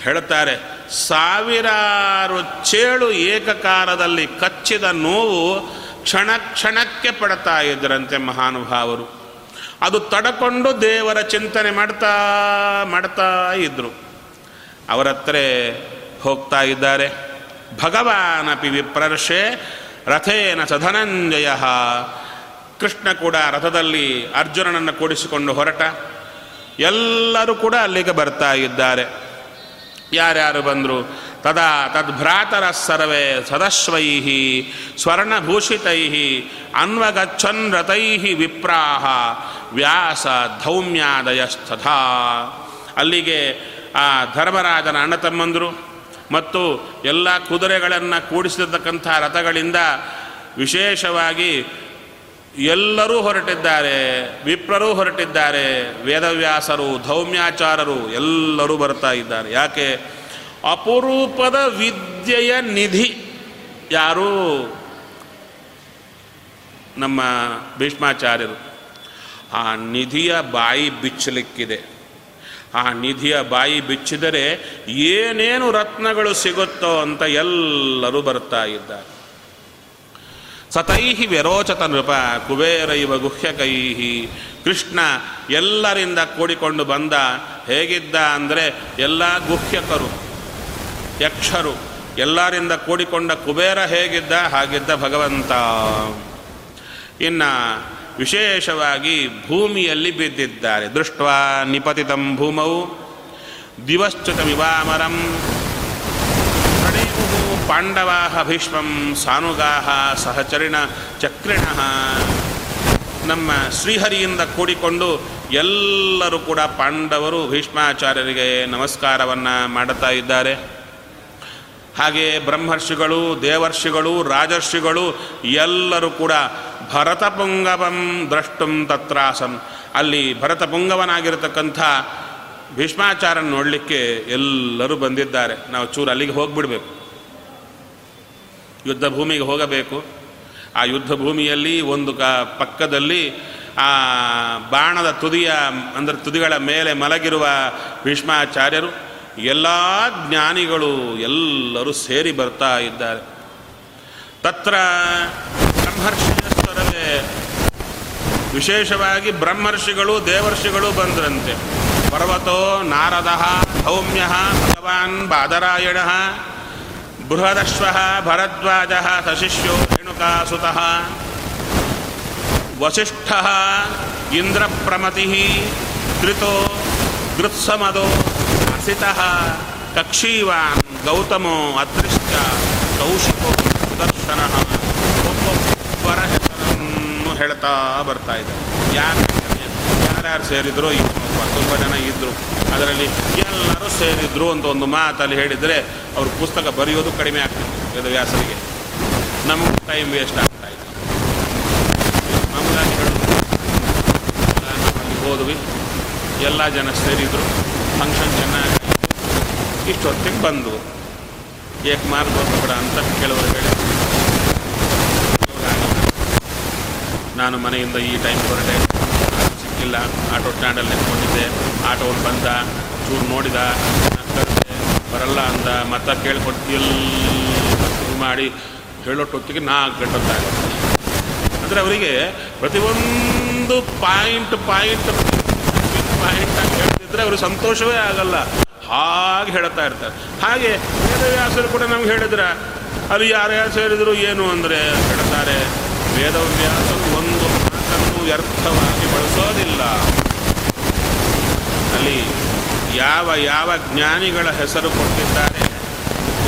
ಹೇಳ್ತಾರೆ. ಸಾವಿರಾರು ಚೇಳು ಏಕಕಾಲದಲ್ಲಿ ಕಚ್ಚಿದ ನೋವು ಕ್ಷಣ ಕ್ಷಣಕ್ಕೆ ಪಡ್ತಾ ಇದ್ದರಂತೆ ಮಹಾನುಭಾವರು. ಅದು ತಡಕೊಂಡು ದೇವರ ಚಿಂತನೆ ಮಾಡ್ತಾ ಮಾಡ್ತಾ ಇದ್ರು. ಅವರ ಹೋಗ್ತಾ ಇದ್ದಾರೆ. ಭಗವಾನಪಿ ವಿಪ್ರರ್ಷೆ, ರಥೇನ ಸಧನಂಜಯ. ಕೃಷ್ಣ ಕೂಡ ರಥದಲ್ಲಿ ಅರ್ಜುನನನ್ನು ಕೂಡಿಸಿಕೊಂಡು ಹೊರಟ. ಎಲ್ಲರೂ ಕೂಡ ಅಲ್ಲಿಗೆ ಬರ್ತಾ ಇದ್ದಾರೆ. ಯಾರ್ಯಾರು ಬಂದರು? ತದಾ ತದ್ಭ್ರಾತರ ಸರ್ವೇ ಸದಶ್ವೈ ಸ್ವರ್ಣಭೂಷಿತೈ ಅನ್ವಗಚ್ಚನ್ ರಥೈ ವಿಪ್ರಾಹ ವ್ಯಾಸ ಧೌಮ್ಯಾದಯಸ್ತಥಾ. ಅಲ್ಲಿಗೆ ಆ ಧರ್ಮರಾಜನ ಅಣ್ಣ ತಮ್ಮಂದರು ಮತ್ತು ಎಲ್ಲ ಕುದುರೆಗಳನ್ನು ಕೂಡಿಸಿರತಕ್ಕಂಥ ರಥಗಳಿಂದ ವಿಶೇಷವಾಗಿ ಎಲ್ಲರೂ ಹೊರಟಿದ್ದಾರೆ, ವಿಪ್ರರೂ ಹೊರಟಿದ್ದಾರೆ, ವೇದವ್ಯಾಸರು, ಧೌಮ್ಯಾಚಾರರು ಎಲ್ಲರೂ ಬರ್ತಾ ಇದ್ದಾರೆ. ಯಾಕೆ? ಅಪರೂಪದ ವಿದ್ಯೆಯ ನಿಧಿ ಯಾರು? ನಮ್ಮ ಭೀಷ್ಮಾಚಾರ್ಯರು. ಆ ನಿಧಿಯ ಬಾಯಿ ಬಿಚ್ಚಲಿಕ್ಕಿದೆ. ಆ ನಿಧಿಯ ಬಾಯಿ ಬಿಚ್ಚಿದರೆ ಏನೇನು ರತ್ನಗಳು ಸಿಗುತ್ತೋ ಅಂತ ಎಲ್ಲರೂ ಬರ್ತಾ ಇದ್ದಾರೆ. ಸತೈ ವ್ಯರೋಚತ ನೃಪ ಕುಬೇರೈವ ಗುಹ್ಯಕೈಹಿ. ಕೃಷ್ಣ ಎಲ್ಲರಿಂದ ಕೂಡಿಕೊಂಡು ಬಂದ ಹೇಗಿದ್ದ ಅಂದರೆ ಎಲ್ಲ ಗುಹ್ಯಕರು, ಯಕ್ಷರು ಎಲ್ಲರಿಂದ ಕೂಡಿಕೊಂಡ ಕುಬೇರ ಹೇಗಿದ್ದ, ಹಾಗಿದ್ದ ಭಗವಂತ. ಇನ್ನು ವಿಶೇಷವಾಗಿ ಭೂಮಿಯಲ್ಲಿ ಬಿದ್ದಿದ್ದಾರೆ. ದೃಷ್ಟ ನಿಪತಿತಂ ಭೂಮೌ ದಿವಶ್ಚತಮಿವಾಮರಂ ಪಾಂಡವಾ ಭೀಷ್ಮಂ ಸಾನುಗಾ ಸಹಚರಿಣ ಚಕ್ರಿಣ. ನಮ್ಮ ಶ್ರೀಹರಿಯಿಂದ ಕೂಡಿಕೊಂಡು ಎಲ್ಲರೂ ಕೂಡ ಪಾಂಡವರು ಭೀಷ್ಮಾಚಾರ್ಯರಿಗೆ ನಮಸ್ಕಾರವನ್ನು ಮಾಡುತ್ತಾ ಇದ್ದಾರೆ. ಹಾಗೆ ಬ್ರಹ್ಮರ್ಷಿಗಳು, ದೇವರ್ಷಿಗಳು, ರಾಜರ್ಷಿಗಳು ಎಲ್ಲರೂ ಕೂಡ ಭರತಪುಂಗವಂ ದ್ರಷ್ಟುಂ ತತ್ರಾಸಂ. ಅಲ್ಲಿ ಭರತಪುಂಗವನಾಗಿರತಕ್ಕಂಥ ಭೀಷ್ಮಾಚಾರನ ನೋಡಲಿಕ್ಕೆ ಎಲ್ಲರೂ ಬಂದಿದ್ದಾರೆ. ನಾವು ಚೂರು ಅಲ್ಲಿಗೆ ಹೋಗಿಬಿಡ್ಬೇಕು. ಯುದ್ಧ ಭೂಮಿಗೆ ಹೋಗಬೇಕು. ಆ ಯುದ್ಧ ಭೂಮಿಯಲ್ಲಿ ಒಂದು ಕ, ಪಕ್ಕದಲ್ಲಿ ಆ ಬಾಣದ ತುದಿಯ, ಅಂದರೆ ತುದಿಗಳ ಮೇಲೆ ಮಲಗಿರುವ ಭೀಷ್ಮಾಚಾರ್ಯರು, ಎಲ್ಲ ಜ್ಞಾನಿಗಳು ಎಲ್ಲರೂ ಸೇರಿ ಬರ್ತಾ ಇದ್ದಾರೆ. ತತ್ರ ಬ್ರಹ್ಮರ್ಷಿಯಸ್ವರವೇ ವಿಶೇಷವಾಗಿ ಬ್ರಹ್ಮರ್ಷಿಗಳು, ದೇವರ್ಷಿಗಳು ಬಂದ್ರಂತೆ. ಪರ್ವತೋ ನಾರದ, ಸೌಮ್ಯ, ಭಗವಾನ್ ಬಾದರಾಯಣ ಬೃಹದಶ್ವ ಭರದ್ವಾಜ ಸಶಿಷ್ಯೋ ರೇಣುಕಾಸುತಃ ವಸಿಷ್ಠ ಇಂದ್ರಪ್ರಮತಿ ಕೃತೋ ಗೃತ್ಸಮದೋ ಅಸಿತಃ ಕಕ್ಷೀವಾನ್ ಗೌತಮೋ ಅದೃಷ್ಟ ಕೌಶಿಕೋ ಸುದರ್ಶನ ಒಬ್ಬೊಬ್ಬರ ಹೆಸರನ್ನು ಹೇಳ್ತಾ ಬರ್ತಾ ಇದ್ದಾರೆ ಯಾರು ಯಾರ್ಯಾರು ಸೇರಿದ್ರು ತುಂಬ ಜನ ಇದ್ದರು ಅದರಲ್ಲಿ ಎಲ್ಲರೂ ಸೇರಿದ್ರು ಅಂತ ಒಂದು ಮಾತಲ್ಲಿ ಹೇಳಿದರೆ ಅವ್ರ ಪುಸ್ತಕ ಬರೆಯೋದು ಕಡಿಮೆ ಆಗ್ತಿತ್ತು ವೇದವ್ಯಾಸರಿಗೆ. ನಮಗೆ ಟೈಮ್ ವೇಸ್ಟ್ ಆಗ್ತಾ ಇತ್ತು. ಮಾಮೂಲಾಗಿ ಅಲ್ಲಿ ಎಲ್ಲ ಜನ ಸೇರಿದ್ರು ಫಂಕ್ಷನ್ ಚೆನ್ನಾಗಿ. ಇಷ್ಟೊತ್ತಿಗೆ ಬಂದು, ಏಕ್ ಮಾರ್ಕ್ ಬೇಡ ಅಂತ ಕೆಲವರು ಹೇಳಿ ನಾನು ಮನೆಯಿಂದ ಈ ಟೈಮ್ ಹೊರಟೆ. ಸಿಕ್ಕಿಲ್ಲ ಆಟೋ ಸ್ಟ್ಯಾಂಡಲ್ಲಿ ನಿಂತ್ಕೊಂಡಿದ್ದೆ. ಆಟೋವ್ರು ಬಂದ, ಚೂರು ನೋಡಿದ ಬರಲ್ಲ ಅಂದ, ಮತ್ತೆ ಕೇಳ್ಕೊಟ್ಟು ಮಾಡಿ ಹೇಳೋಟ್ಟೊತ್ತಿಗೆ ನಾಲ್ಕು ಗಂಟೆ ಆಗುತ್ತೆ ಅಂದರೆ ಅವರಿಗೆ ಪ್ರತಿಯೊಂದು ಪಾಯಿಂಟ್ ಪಾಯಿಂಟ್ ಪಾಯಿಂಟ್ ಅಂತ ಹೇಳ್ತಿದ್ರೆ ಅವ್ರಿಗೆ ಸಂತೋಷವೇ ಆಗಲ್ಲ. ಹಾಗೆ ಹೇಳ್ತಾ ಇರ್ತಾರೆ. ಹಾಗೆ ವೇದವ್ಯಾಸರು ಕೂಡ ನಮ್ಗೆ ಹೇಳಿದ್ರ ಅಲ್ಲಿ ಯಾರ್ಯಾರು ಸೇರಿದ್ರು ಏನು ಅಂದರೆ ಹೇಳ್ತಾರೆ. ವೇದವ್ಯಾಸರು ಒಂದು ಮಾತನ್ನು ವ್ಯರ್ಥವಾಗಿ ಬಳಸೋದಿಲ್ಲ. ಅಲ್ಲಿ ಯಾವ ಯಾವ ಜ್ಞಾನಿಗಳ ಹೆಸರು ಕೊಟ್ಟಿದ್ದಾರೆ?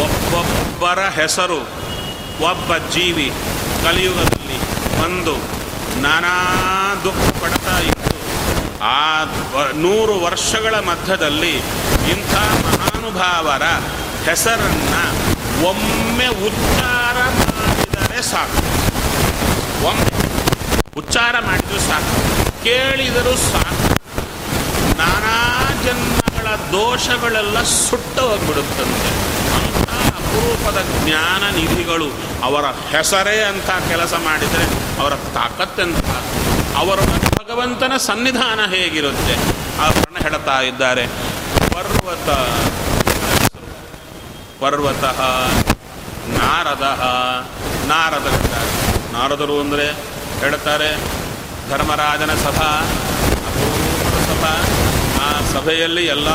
ಒಬ್ಬೊಬ್ಬರ ಹೆಸರು, ಒಬ್ಬ ಜೀವಿ ಕಲಿಯುಗದಲ್ಲಿ ಬಂದು ನಾನಾ ದುಃಖ ಪಡ್ತಾ ಇತ್ತು. ಆ ನೂರು ವರ್ಷಗಳ ಮಧ್ಯದಲ್ಲಿ ಇಂಥ ಮಹಾನುಭಾವರ ಹೆಸರನ್ನು ಒಮ್ಮೆ ಉಚ್ಚಾರ ಮಾಡಿದರೆ ಸಾಕು. ಒಮ್ಮೆ ಉಚ್ಚಾರ ಮಾಡಿದರೂ ಸಾಕು. ಕೇಳಿದರೂ ಸಾಕು. ನಾನಾ ಜನ್ಮಗಳ ದೋಷಗಳೆಲ್ಲ ಸುಟ್ಟ ಹೋಗ್ಬಿಡುತ್ತಂತೆ. ಅಂಥ ಅಪರೂಪದ ಜ್ಞಾನ ನಿಧಿಗಳು ಅವರ ಹೆಸರೇ ಅಂತ ಕೆಲಸ ಮಾಡಿದರೆ ಅವರ ತಾಕತ್ತೆಂತ ಅವರ ಭಗವಂತನ ಸನ್ನಿಧಾನ ಹೇಗಿರುತ್ತೆ? ಅವರನ್ನು ಹೇಳ್ತಾ ಇದ್ದಾರೆ. ಪರ್ವತ ಪರ್ವತ, ನಾರದ ನಾರದ ನಾರದರು ಅಂದರೆ ಹೇಳ್ತಾರೆ ಧರ್ಮರಾಜನ ಸಭಾ ಸಭಾ, ಆ ಸಭೆಯಲ್ಲಿ ಎಲ್ಲ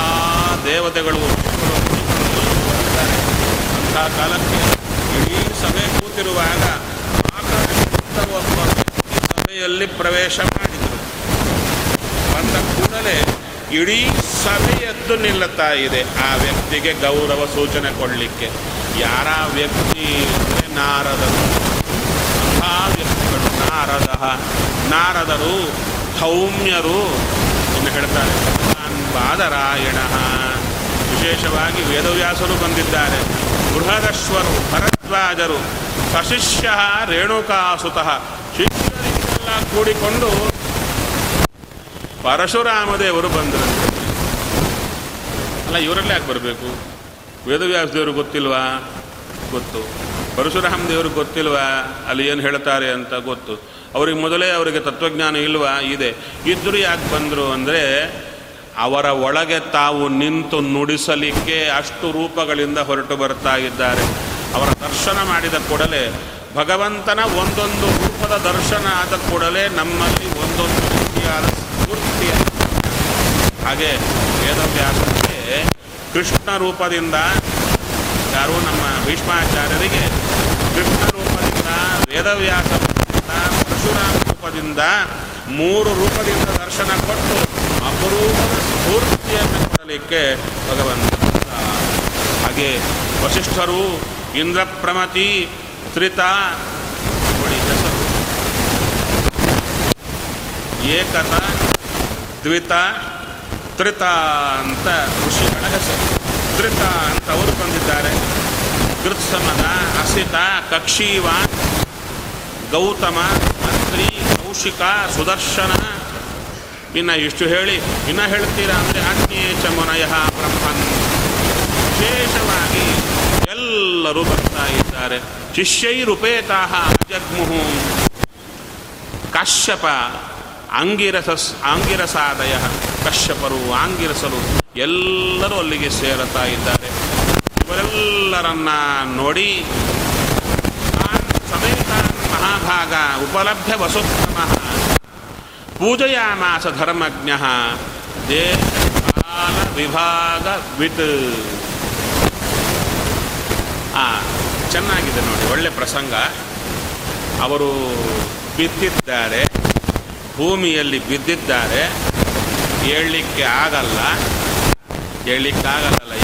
ದೇವತೆಗಳು ಅಂಥ ಕಾಲಕ್ಕೆ ಇಡೀ ಸಭೆ ಕೂತಿರುವಾಗ ಸಭೆಯಲ್ಲಿ ಪ್ರವೇಶ ಮಾಡಿದರು. ಬಂದ ಕೂಡಲೇ ಇಡೀ ಸಭೆಯದ್ದು ನಿಲ್ಲುತ್ತಾ ಇದೆ ಆ ವ್ಯಕ್ತಿಗೆ ಗೌರವ ಸೂಚನೆ ಕೊಡಲಿಕ್ಕೆ. ಯಾರ ವ್ಯಕ್ತಿ ನಾರದ ಅಂಥ ನಾರದ ನಾರದರು, ಸೌಮ್ಯರು ಎಂದು ಹೇಳ್ತಾರೆ ಬಾದರಾಯಣ ವಿಶೇಷವಾಗಿ ವೇದವ್ಯಾಸರು ಬಂದಿದ್ದಾರೆ. ಬೃಹದಶ್ವರು, ಭರದ್ವಾಜರು, ಸಶಿಷ್ಯ, ರೇಣುಕಾಸುತಃ. ಶಿಷ್ಯರಿಗೆಲ್ಲ ಕೂಡಿಕೊಂಡು ಪರಶುರಾಮದೇವರು ಬಂದರು. ಅಲ್ಲ, ಇವರಲ್ಲೇ ಯಾಕೆ ಬರಬೇಕು? ವೇದವ್ಯಾಸ ದೇವರು ಗೊತ್ತಿಲ್ವಾ? ಗೊತ್ತು. ಪರಶುರಾಮ ದೇವರು ಗೊತ್ತಿಲ್ವಾ? ಅಲ್ಲಿ ಏನು ಹೇಳ್ತಾರೆ ಅಂತ ಗೊತ್ತು. ಅವ್ರಿಗೆ ಮೊದಲೇ ಅವರಿಗೆ ತತ್ವಜ್ಞಾನ ಇಲ್ವಾ? ಇದೆ. ಇದ್ದರೂ ಯಾಕೆ ಬಂದರು ಅಂದರೆ, ಅವರ ಒಳಗೆ ತಾವು ನಿಂತು ನುಡಿಸಲಿಕ್ಕೆ ಅಷ್ಟು ರೂಪಗಳಿಂದ ಹೊರಟು ಬರ್ತಾ ಇದ್ದಾರೆ. ಅವರ ದರ್ಶನ ಮಾಡಿದ ಕೂಡಲೇ, ಭಗವಂತನ ಒಂದೊಂದು ರೂಪದ ದರ್ಶನ ಆದ ಕೂಡಲೇ ನಮ್ಮಲ್ಲಿ ಒಂದೊಂದು ರೀತಿಯಾದ ಸ್ಫೂರ್ತಿಯ ಹಾಗೆ ವೇದವ್ಯಾಸಕ್ಕೆ ಕೃಷ್ಣ ರೂಪದಿಂದ ಯಾರು ನಮ್ಮ ಭೀಷ್ಮಾಚಾರ್ಯರಿಗೆ ಕೃಷ್ಣ ರೂಪದಿಂದ, ವೇದವ್ಯಾಸ ಪರಶುರಾಮ ರೂಪದಿಂದ ಮೂರು ರೂಪದಿಂದ ದರ್ಶನ ಕೊಟ್ಟು ಅಪರೂಪದ ಸ್ಫೂರ್ತಿಯನ್ನು ಕೊಡಲಿಕ್ಕೆ ಭಗವಂತ ಹಾಗೆ ವಸಿಷ್ಠರು ಇಂದ್ರಪ್ರಮತಿ, ತ್ರಿತ, ನೋಡಿ ಹೆಸರು. ಏಕತ, ದ್ವಿತ, ತ್ರಿತ ಅಂತ ಋಷಿಗಳ ಹೆಸರು. ತ್ರಿತ ಅಂತ ಅವರು ಬಂದಿದ್ದಾರೆ ಕೃತ್ಸಮದ ಅಸಿತ ಕಕ್ಷೀವ, ಗೌತಮ, ಮಂತ್ರಿ, ಕೌಶಿಕ, ಸುದರ್ಶನ. ಇನ್ನ ಇಷ್ಟು ಹೇಳಿ, ಇನ್ನ ಹೇಳ್ತೀರಾ ಅಂದರೆ ಅನ್ಯೇ ಚಮನಯ ಮುನಯ ಬ್ರಹ್ಮನ್. ವಿಶೇಷವಾಗಿ ಎಲ್ಲರೂ ಬರ್ತಾ ಇದ್ದಾರೆ. ಶಿಷ್ಯೈರುಪೇತಾಹ ಅಜಗ್ಮುಹು. ಕಶ್ಯಪ ಆಂಗಿರಸ ಆಂಗಿರಸಾದಯ ಕಶ್ಯಪರು ಆಂಗಿರಸರು ಎಲ್ಲರೂ ಅಲ್ಲಿಗೆ ಸೇರುತ್ತಾ ಇದ್ದಾರೆ. ಇವರೆಲ್ಲರನ್ನ ನೋಡಿ ಸಮೇತ ಮಹಾಭಾಗ ಉಪಲಭ್ಯ ವಸುತ್ತಮ ಪೂಜಯಾಮಾಸ ಧರ್ಮಜ್ಞ. ದೇಶಕಾಲ ವಿಭಾಗ ವಿತ್. ಆ, ಚೆನ್ನಾಗಿದೆ ನೋಡಿ, ಒಳ್ಳೆ ಪ್ರಸಂಗ. ಅವರು ಬಿದ್ದಿದ್ದಾರೆ ಭೂಮಿಯಲ್ಲಿ ಬಿದ್ದಿದ್ದಾರೆ ಹೇಳಲಿಕ್ಕೆ ಆಗಲ್ಲ. ಏಳಲಿಕ್ಕೆ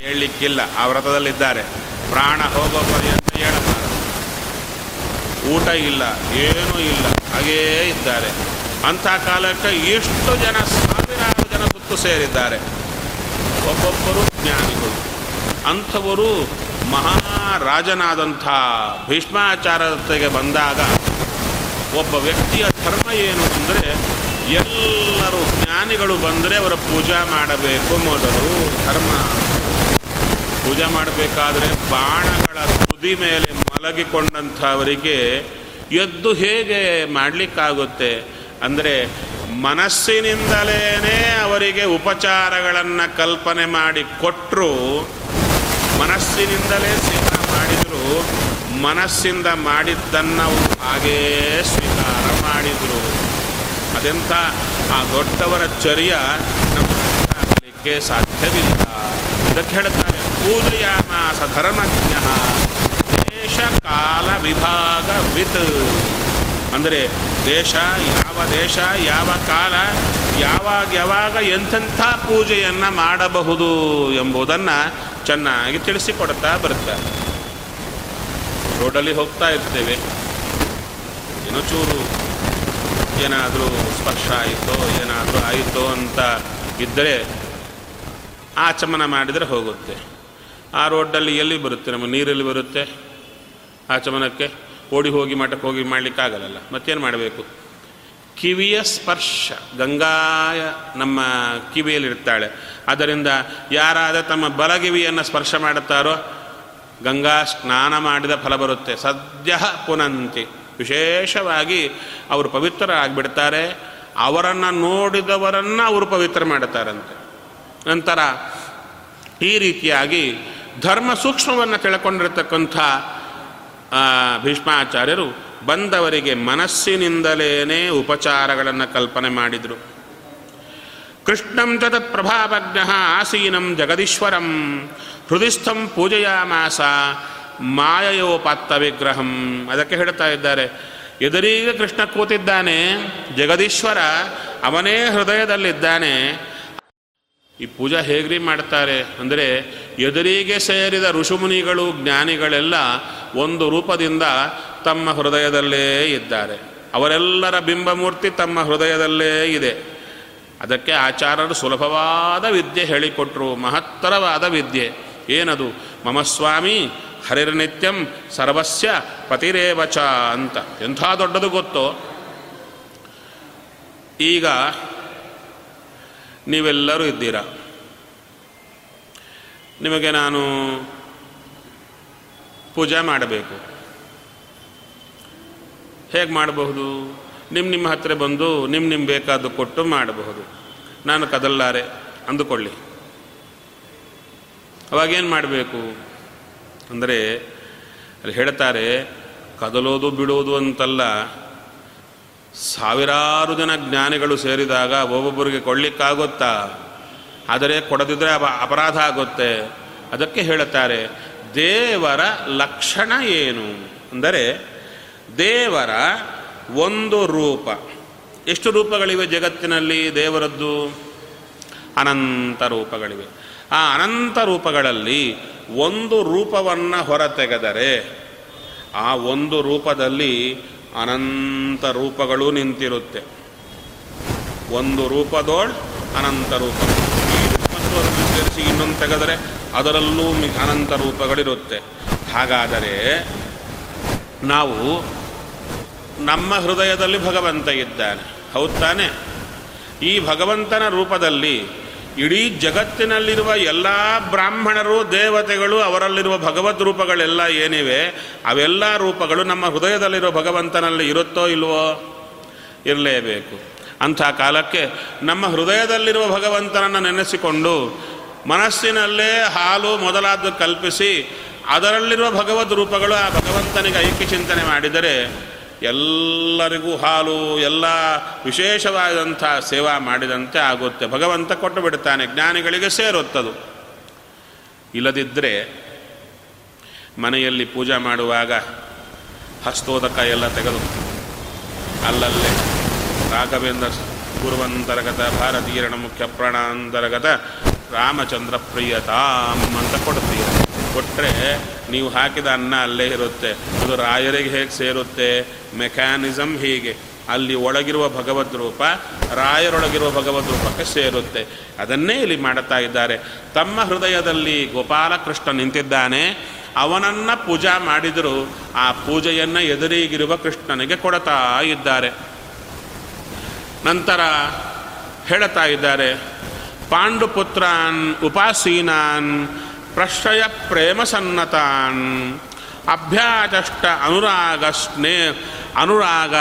ಹೇಳಲಿಕ್ಕಿಲ್ಲ. ಆ ವ್ರತದಲ್ಲಿದ್ದಾರೆ. ಪ್ರಾಣ ಹೋಗೋ ಪರ್ಯಂತ ಹೇಳಬಾರದು. ಊಟ ಇಲ್ಲ, ಏನೂ ಇಲ್ಲ, ಹಾಗೇ ಇದ್ದಾರೆ. ಅಂಥ ಕಾಲಕ್ಕೆ ಎಷ್ಟು ಜನ, ಸಾವಿರಾರು ಜನ ಸುತ್ತು ಸೇರಿದ್ದಾರೆ. ಒಬ್ಬೊಬ್ಬರು ಜ್ಞಾನಿಗಳು. ಅಂಥವರು ಮಹಾರಾಜನಾದಂಥ ಭೀಷ್ಮಾಚಾರ್ಯತೆಗೆ ಬಂದಾಗ ಒಬ್ಬ ವ್ಯಕ್ತಿಯ ಧರ್ಮ ಏನು ಅಂದರೆ ಎಲ್ಲರೂ ಜ್ಞಾನಿಗಳು ಬಂದರೆ ಅವರ ಪೂಜಾ ಮಾಡಬೇಕು ಮೊದಲು. ಧರ್ಮ. ಪೂಜೆ ಮಾಡಬೇಕಾದ್ರೆ ಬಾಣಗಳ ತುದಿ ಮೇಲೆ ಮಲಗಿಕೊಂಡಂಥವರಿಗೆ ಎದ್ದು ಹೇಗೆ ಮಾಡಲಿಕ್ಕಾಗುತ್ತೆ? ಅಂದರೆ ಮನಸ್ಸಿನಿಂದಲೇ ಅವರಿಗೆ ಉಪಚಾರಗಳನ್ನು ಕಲ್ಪನೆ ಮಾಡಿ ಕೊಟ್ಟರು ಮನಸ್ಸಿನಿಂದಲೇ ಸ್ವೀಕಾರ ಮಾಡಿದರು, ಮನಸ್ಸಿಂದ ಮಾಡಿದ್ದನ್ನು ಹಾಗೇ ಸ್ವೀಕಾರ ಮಾಡಿದರು. ಅದೆಂಥ ಆ, ದೊಡ್ಡವರ ಚರ್ಯ ನಮಗೆ ಸಾಧ್ಯವಿಲ್ಲ. ಇದಕ್ಕೆ ಹೇಳ್ತಾರೆ ಪೂಜೆಯಾನ ಧರ್ಮಜ್ಞ, ದೇಶ ಕಾಲ ವಿಭಾಗ ವಿತ್ ಅಂದರೆ, ದೇಶ ಯಾವ ದೇಶ, ಯಾವ ಕಾಲ, ಯಾವಾಗ ಯಾವಾಗ ಎಂಥೆಂಥ ಪೂಜೆಯನ್ನು ಮಾಡಬಹುದು ಎಂಬುದನ್ನು ಚೆನ್ನಾಗಿ ತಿಳಿಸಿಕೊಡ್ತಾ ಬರುತ್ತಾರೆ ರೋಡಲ್ಲಿ ಹೋಗ್ತಾ ಇರ್ತೇವೆ. ಏನೋ ಚೂರು ಏನಾದರೂ ಸ್ಪರ್ಶ ಆಯಿತೋ, ಏನಾದರೂ ಆಯಿತೋ ಅಂತ ಇದ್ದರೆ ಆಚಮನ ಮಾಡಿದರೆ ಹೋಗುತ್ತೆ. ಆ ರೋಡಲ್ಲಿ ಎಲ್ಲಿ ಬರುತ್ತೆ? ನಮ್ಮ ನೀರಲ್ಲಿ ಬರುತ್ತೆ? ಆಚಮನಕ್ಕೆ ಓಡಿ ಹೋಗಿ ಮಠಕ್ಕೆ ಹೋಗಿ ಮಾಡಲಿಕ್ಕಾಗಲ್ಲ ಮತ್ತೇನು ಮಾಡಬೇಕು? ಕಿವಿಯ ಸ್ಪರ್ಶ. ಗಂಗಾಯ ನಮ್ಮ ಕಿವಿಯಲ್ಲಿರ್ತಾಳೆ. ಅದರಿಂದ ಯಾರಾದ ತಮ್ಮ ಬಲಗಿವಿಯನ್ನು ಸ್ಪರ್ಶ ಮಾಡುತ್ತಾರೋ, ಗಂಗಾ ಸ್ನಾನ ಮಾಡಿದ ಫಲ ಬರುತ್ತೆ. ಸದ್ಯ ಪುನಂತಿ. ವಿಶೇಷವಾಗಿ ಅವರು ಪವಿತ್ರ ಆಗಿಬಿಡ್ತಾರೆ ಅವರನ್ನು ನೋಡಿದವರನ್ನು ಅವರು ಪವಿತ್ರ ಮಾಡುತ್ತಾರಂತೆ. ನಂತರ ಈ ರೀತಿಯಾಗಿ ಧರ್ಮ ಸೂಕ್ಷ್ಮವನ್ನು ತಿಳ್ಕೊಂಡಿರ್ತಕ್ಕಂಥ ಭೀಷ್ಮಾಚಾರ್ಯರು ಬಂದವರಿಗೆ ಮನಸ್ಸಿನಿಂದಲೇ ಉಪಚಾರಗಳನ್ನು ಕಲ್ಪನೆ ಮಾಡಿದರು. ಕೃಷ್ಣಂ ಚ ತತ್ಪ್ರಭಾವಜ್ಞ ಆಸೀನಂ ಜಗದೀಶ್ವರಂ ಹೃದಯಸ್ಥಂ ಪೂಜೆಯಾಮಾಸ ಮಾಯಯೋಪಾತ್ತ ವಿಗ್ರಹಂ. ಅದಕ್ಕೆ ಹೇಳ್ತಾ ಇದ್ದಾರೆ, ಎದುರೀಗ ಕೃಷ್ಣ ಕೂತಿದ್ದಾನೆ, ಜಗದೀಶ್ವರ ಅವನೇ ಹೃದಯದಲ್ಲಿದ್ದಾನೆ. ಈ ಪೂಜಾ ಹೇಗ್ರಿ ಮಾಡ್ತಾರೆ ಅಂದರೆ, ಎದುರಿಗೆ ಸೇರಿದ ಋಷಿಮುನಿಗಳು, ಜ್ಞಾನಿಗಳೆಲ್ಲ ಒಂದು ರೂಪದಿಂದ ತಮ್ಮ ಹೃದಯದಲ್ಲೇ ಇದ್ದಾರೆ. ಅವರೆಲ್ಲರ ಬಿಂಬಮೂರ್ತಿ ತಮ್ಮ ಹೃದಯದಲ್ಲೇ ಇದೆ. ಅದಕ್ಕೆ ಆಚಾರ್ಯರು ಸುಲಭವಾದ ವಿದ್ಯೆ ಹೇಳಿಕೊಟ್ರು, ಮಹತ್ತರವಾದ ವಿದ್ಯೆ. ಏನದು? ಮಮ ಸ್ವಾಮಿ ಹರಿರ್ನಿತ್ಯಂ ಸರ್ವಸ್ಯ ಪತಿರೇವಚ ಅಂತ. ಎಂಥ ದೊಡ್ಡದು ಗೊತ್ತೋ? ಈಗ ನೀವೆಲ್ಲರೂ ಇದ್ದೀರ? ನಿಮಗೆ ನಾನು ಪೂಜೆ ಮಾಡಬೇಕು. ಹೇಗೆ ಮಾಡಬಹುದು? ನಿಮ್ಮ ನಿಮ್ಮ ಹತ್ತಿರ ಬಂದು ನಿಮ್ಮ ನಿಮ್ಮ ಬೇಕಾದ್ದು ಕೊಟ್ಟು ಮಾಡಬಹುದು. ನಾನು ಕದಲ್ಲಾರೆ, ಅಂದುಕೊಳ್ಳಿ. ಅವಾಗೇನು ಮಾಡಬೇಕು? ಅಂದರೆ ಅಲ್ಲಿ ಹೇಳ್ತಾರೆ ಕದಲೋದು ಬಿಡೋದು ಅಂತಲ್ಲ. ಸಾವಿರಾರು ಜನ ಜ್ಞಾನಿಗಳು ಸೇರಿದಾಗ ಒಬ್ಬೊಬ್ಬರಿಗೆ ಕೊಡಲಿಕ್ಕಾಗುತ್ತಾ? ಆದರೆ ಕೊಡದಿದ್ದರೆ ಅಪ, ಅಪರಾಧ ಆಗುತ್ತೆ. ಅದಕ್ಕೆ ಹೇಳುತ್ತಾರೆ, ದೇವರ ಲಕ್ಷಣ ಏನು? ಅಂದರೆ, ದೇವರ ಒಂದು ರೂಪ. ಎಷ್ಟು ರೂಪಗಳಿವೆ ಜಗತ್ತಿನಲ್ಲಿ ದೇವರದ್ದು? ಅನಂತ ರೂಪಗಳಿವೆ. ಆ ಅನಂತ ರೂಪಗಳಲ್ಲಿ ಒಂದು ರೂಪವನ್ನು ಹೊರತೆಗೆದರೆ ಆ ಒಂದು ರೂಪದಲ್ಲಿ ಅನಂತ ರೂಪಗಳು ನಿಂತಿರುತ್ತೆ. ಒಂದು ರೂಪದೋಳ್ ಅನಂತ ರೂಪ. ಅದನ್ನು ಸೇರಿಸಿ ಇನ್ನೊಂದು ತೆಗೆದರೆ ಅದರಲ್ಲೂ ಅನಂತ ರೂಪಗಳಿರುತ್ತೆ. ಹಾಗಾದರೆ ನಾವು ನಮ್ಮ ಹೃದಯದಲ್ಲಿ ಭಗವಂತ ಇದ್ದಾನೆ. ಹೌದು ತಾನೆ? ಈ ಭಗವಂತನ ರೂಪದಲ್ಲಿ ಇಡೀ ಜಗತ್ತಿನಲ್ಲಿರುವ ಎಲ್ಲ ಬ್ರಾಹ್ಮಣರು, ದೇವತೆಗಳು, ಅವರಲ್ಲಿರುವ ಭಗವದ್ ರೂಪಗಳೆಲ್ಲ ಏನಿವೆ, ಅವೆಲ್ಲ ರೂಪಗಳು ನಮ್ಮ ಹೃದಯದಲ್ಲಿರುವ ಭಗವಂತನಲ್ಲಿ ಇರುತ್ತೋ ಇಲ್ವೋ ಇರಲೇಬೇಕು. ಅಂಥ ಕಾಲಕ್ಕೆ ನಮ್ಮ ಹೃದಯದಲ್ಲಿರುವ ಭಗವಂತನನ್ನು ನೆನೆಸಿಕೊಂಡು ಮನಸ್ಸಿನಲ್ಲೇ ಹಾಲು ಮೊದಲಾದ ಕಲ್ಪಿಸಿ ಅದರಲ್ಲಿರುವ ಭಗವದ್ ರೂಪಗಳು ಆ ಭಗವಂತನಿಗೆ ಐಕ್ಯ ಚಿಂತನೆ ಮಾಡಿದರೆ ಎಲ್ಲರಿಗೂ ಹಾಲು, ಎಲ್ಲ ವಿಶೇಷವಾದಂಥ ಸೇವಾ ಮಾಡಿದಂತೆ ಆಗುತ್ತೆ. ಭಗವಂತ ಕೊಟ್ಟು ಬಿಡ್ತಾನೆ, ಜ್ಞಾನಿಗಳಿಗೆ ಸೇರುತ್ತದು. ಇಲ್ಲದಿದ್ದರೆ ಮನೆಯಲ್ಲಿ ಪೂಜೆ ಮಾಡುವಾಗ ಹಸ್ತೋದಕ ಎಲ್ಲ ತೆಗೆದು ಅಲ್ಲಲ್ಲೇ ರಾಘವೇಂದ್ರ ಪೂರ್ವಂತರ್ಗತ ಭಾರತೀಯರಣ ಮುಖ್ಯ ಪ್ರಾಣಾಂತರ್ಗತ, ರಾಮಚಂದ್ರ ಪ್ರಿಯತಾಮ್ ಅಂತ ಕೊಡ್ತೀರ ಕೊಟ್ಟರೆ ನೀವು ಹಾಕಿದ ಅನ್ನ ಅಲ್ಲೇ ಇರುತ್ತೆ. ಅದು ರಾಯರಿಗೆ ಹೇಗೆ ಸೇರುತ್ತೆ? ಮೆಕ್ಯಾನಿಸಮ್ ಹೀಗೆ. ಅಲ್ಲಿ ಒಳಗಿರುವ ಭಗವದ್ ರೂಪ, ರಾಯರೊಳಗಿರುವ ಭಗವದ್ ರೂಪಕ್ಕೆ ಸೇರುತ್ತೆ. ಅದನ್ನೇ ಇಲ್ಲಿ ಮಾಡುತ್ತಾ ಇದ್ದಾರೆ. ತಮ್ಮ ಹೃದಯದಲ್ಲಿ ಗೋಪಾಲಕೃಷ್ಣ ನಿಂತಿದ್ದಾನೆ. ಅವನನ್ನು ಪೂಜಾ ಮಾಡಿದರೂ ಆ ಪೂಜೆಯನ್ನು ಎದುರಿಗಿರುವ ಕೃಷ್ಣನಿಗೆ ಕೊಡ್ತಾ ಇದ್ದಾರೆ. ನಂತರ ಹೇಳುತ್ತಾ ಇದ್ದಾರೆ, ಪಾಂಡುಪುತ್ರಾನ್ ಉಪಾಸೀನಾನ್ ಪ್ರಶ್ರಯ ಪ್ರೇಮ ಸನ್ನತಾನ್. ಅಭ್ಯಾಚಷ್ಟ ಅನುರಾಗ ಸ್ನೇ, ಅನುರಾಗ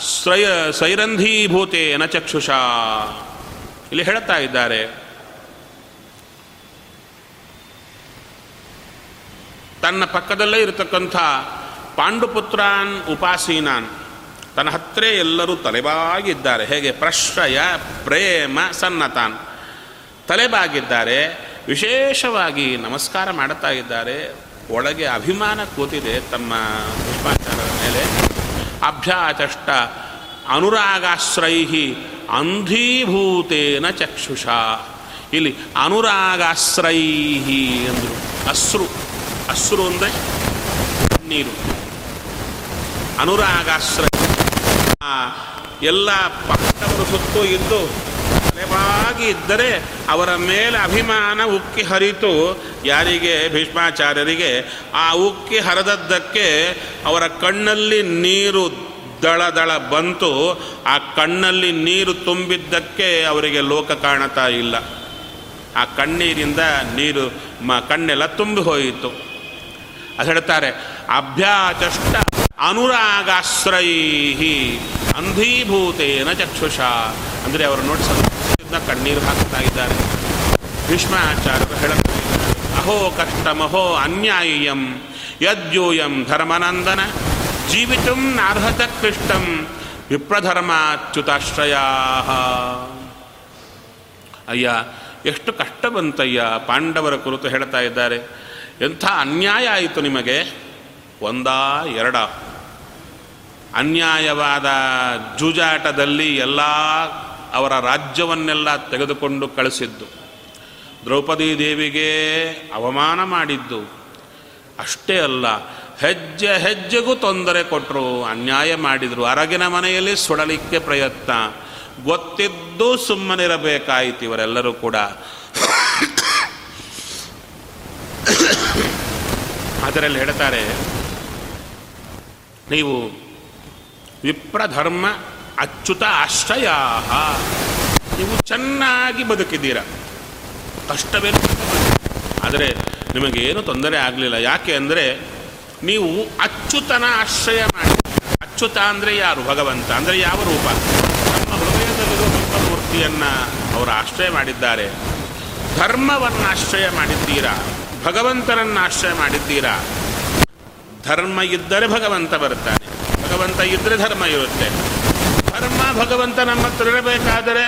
ಸ್ವಯ ಸೈರಂಧೀಭೂತೇನ ಚಕ್ಷುಷಾ. ಇಲ್ಲಿ ಹೇಳುತ್ತಾ ಇದ್ದಾರೆ, ತನ್ನ ಪಕ್ಕದಲ್ಲೇ ಇರತಕ್ಕಂಥ ಪಾಂಡುಪುತ್ರಾನ್ ಉಪಾಸೀನಾನ್, ತನ್ನ ಹತ್ತಿರ ಎಲ್ಲರೂ ತಲೆಬಾಗಿದ್ದಾರೆ. ಹೇಗೆ? ಪ್ರಶ್ರಯ ಪ್ರೇಮ ಸನ್ನತಾನ್. ತಲೆಬಾಗಿದ್ದಾರೆ. ವಿಶೇಷವಾಗಿ ನಮಸ್ಕಾರ ಮಾಡುತ್ತಾ ಇದ್ದಾರೆ. ಒಳಗೆ ಅಭಿಮಾನ ಕೂತಿದೆ ತಮ್ಮ ಪುಷ್ಪಾಚಾರದ ಮೇಲೆ. ಅಭ್ಯಾಚಷ್ಟ ಅನುರಾಗಾಶ್ರೈಹಿ ಅಂಧೀಭೂತೇನ ಚಕ್ಷುಷಾ. ಇಲ್ಲಿ ಅನುರಾಗಾಶ್ರೈಹಿ ಅಂದರು. ಅಶ್ರು. ಅಶ್ರು ಅಂದರೆ ನೀರು. ಅನುರಾಗಾಶ್ರಯ. ಆ ಎಲ್ಲ ಪಾಂಡವರು ಸುತ್ತೋ ಇದ್ದು ತಲೆಬಾಗಿ ಇದ್ದರೆ ಅವರ ಮೇಲೆ ಅಭಿಮಾನ ಉಕ್ಕಿ ಹರಿತು ಯಾರಿಗೆ? ಭೀಷ್ಮಾಚಾರ್ಯರಿಗೆ. ಆ ಉಕ್ಕಿ ಹರಿದದ್ದಕ್ಕೆ ಅವರ ಕಣ್ಣಲ್ಲಿ ನೀರು ದಳ ಬಂತು. ಆ ಕಣ್ಣಲ್ಲಿ ನೀರು ತುಂಬಿದ್ದಕ್ಕೆ ಅವರಿಗೆ ಲೋಕ ಕಾಣತಾ ಇಲ್ಲ. ಆ ಕಣ್ಣೀರಿಂದ ನೀರು ಮ ಕಣ್ಣೆಲ್ಲ ತುಂಬಿ ಹೋಯಿತು. ಅದು ಹೇಳ್ತಾರೆ ಅಭ್ಯಾಚಷ್ಟ ಅನುರಾಗಾಶ್ರೈ ಅಂಧೀಭೂತೇನ ಚಕ್ಷುಷ. ಅಂದರೆ ಅವರು ನೋಡಿ ಸಂತೋಷದಿಂದ ಕಣ್ಣೀರು ಹಾಕ್ತಾ ಇದ್ದಾರೆ. ಭೀಷ್ಮಾಚಾರ್ಯರು ಹೇಳುತ್ತಾ ಇದ್ದಾರೆ ಅಹೋ ಕಷ್ಟಮಹೋ ಅನ್ಯಾಯಂ ಯದ್ಯೂಯಂ ಧರ್ಮನಂದನ, ಜೀವಿತಂ ನಾರ್ಹತ ಕ್ಲಿಷ್ಟಂ ವಿಪ್ರಧರ್ಮಾಚ್ಯುತಾಶ್ರಯ ಅಯ್ಯ, ಎಷ್ಟು ಕಷ್ಟ ಬಂತಯ್ಯ, ಪಾಂಡವರ ಕುರಿತು ಹೇಳ್ತಾ ಇದ್ದಾರೆ. ಎಂಥ ಅನ್ಯಾಯ ಆಯಿತು ನಿಮಗೆ? ಒಂದಾ ಎರಡ. ಅನ್ಯಾಯವಾದ ಜೂಜಾಟದಲ್ಲಿ ಎಲ್ಲ ಅವರ ರಾಜ್ಯವನ್ನೆಲ್ಲ ತೆಗೆದುಕೊಂಡು ಕಳಿಸಿದ್ದು. ದ್ರೌಪದಿ ದೇವಿಗೆ ಅವಮಾನ ಮಾಡಿದ್ದು. ಅಷ್ಟೇ ಅಲ್ಲ, ಹೆಜ್ಜೆ ಹೆಜ್ಜೆಗೂ ತೊಂದರೆ ಕೊಟ್ಟರು ಅನ್ಯಾಯ ಮಾಡಿದರು. ಅರಗಿನ ಮನೆಯಲ್ಲಿ ಸುಡಲಿಕ್ಕೆ ಪ್ರಯತ್ನ. ಗೊತ್ತಿದ್ದು ಸುಮ್ಮನಿರಬೇಕಾಯಿತು ಇವರೆಲ್ಲರೂ ಕೂಡ. ಅದರಲ್ಲಿ ಹೇಳ್ತಾರೆ, ನೀವು ವಿಪ್ರಧರ್ಮ ಅಚ್ಯುತ ಆಶ್ರಯ ನೀವು ಚೆನ್ನಾಗಿ ಬದುಕಿದ್ದೀರ. ಕಷ್ಟವೇನು ಆದರೆ ನಿಮಗೇನು ತೊಂದರೆ ಆಗಲಿಲ್ಲ. ಯಾಕೆ ಅಂದರೆ ನೀವು ಅಚ್ಯುತನ ಆಶ್ರಯ ಮಾಡಿ ಅಚ್ಯುತ ಅಂದರೆ ಯಾರು? ಭಗವಂತ ಅಂದರೆ ಯಾವ ರೂಪ? ನಮ್ಮ ಹೃದಯದಲ್ಲಿರುವ ಬಿಂಬಮೂರ್ತಿಯನ್ನು ಅವರು ಆಶ್ರಯ ಮಾಡಿದ್ದಾರೆ. ಧರ್ಮವನ್ನು ಆಶ್ರಯ ಮಾಡಿದ್ದೀರಾ? ಭಗವಂತನನ್ನು ಆಶ್ರಯ ಮಾಡಿದ್ದೀರಾ? ಧರ್ಮ ಇದ್ದರೆ ಭಗವಂತ ಬರುತ್ತಾನೆ. ಭಗವಂತ ಇದ್ದರೆ ಧರ್ಮ ಇರುತ್ತೆ. ಧರ್ಮ ಭಗವಂತ ನಮ್ಮ ಹತ್ರ ಇರಬೇಕಾದರೆ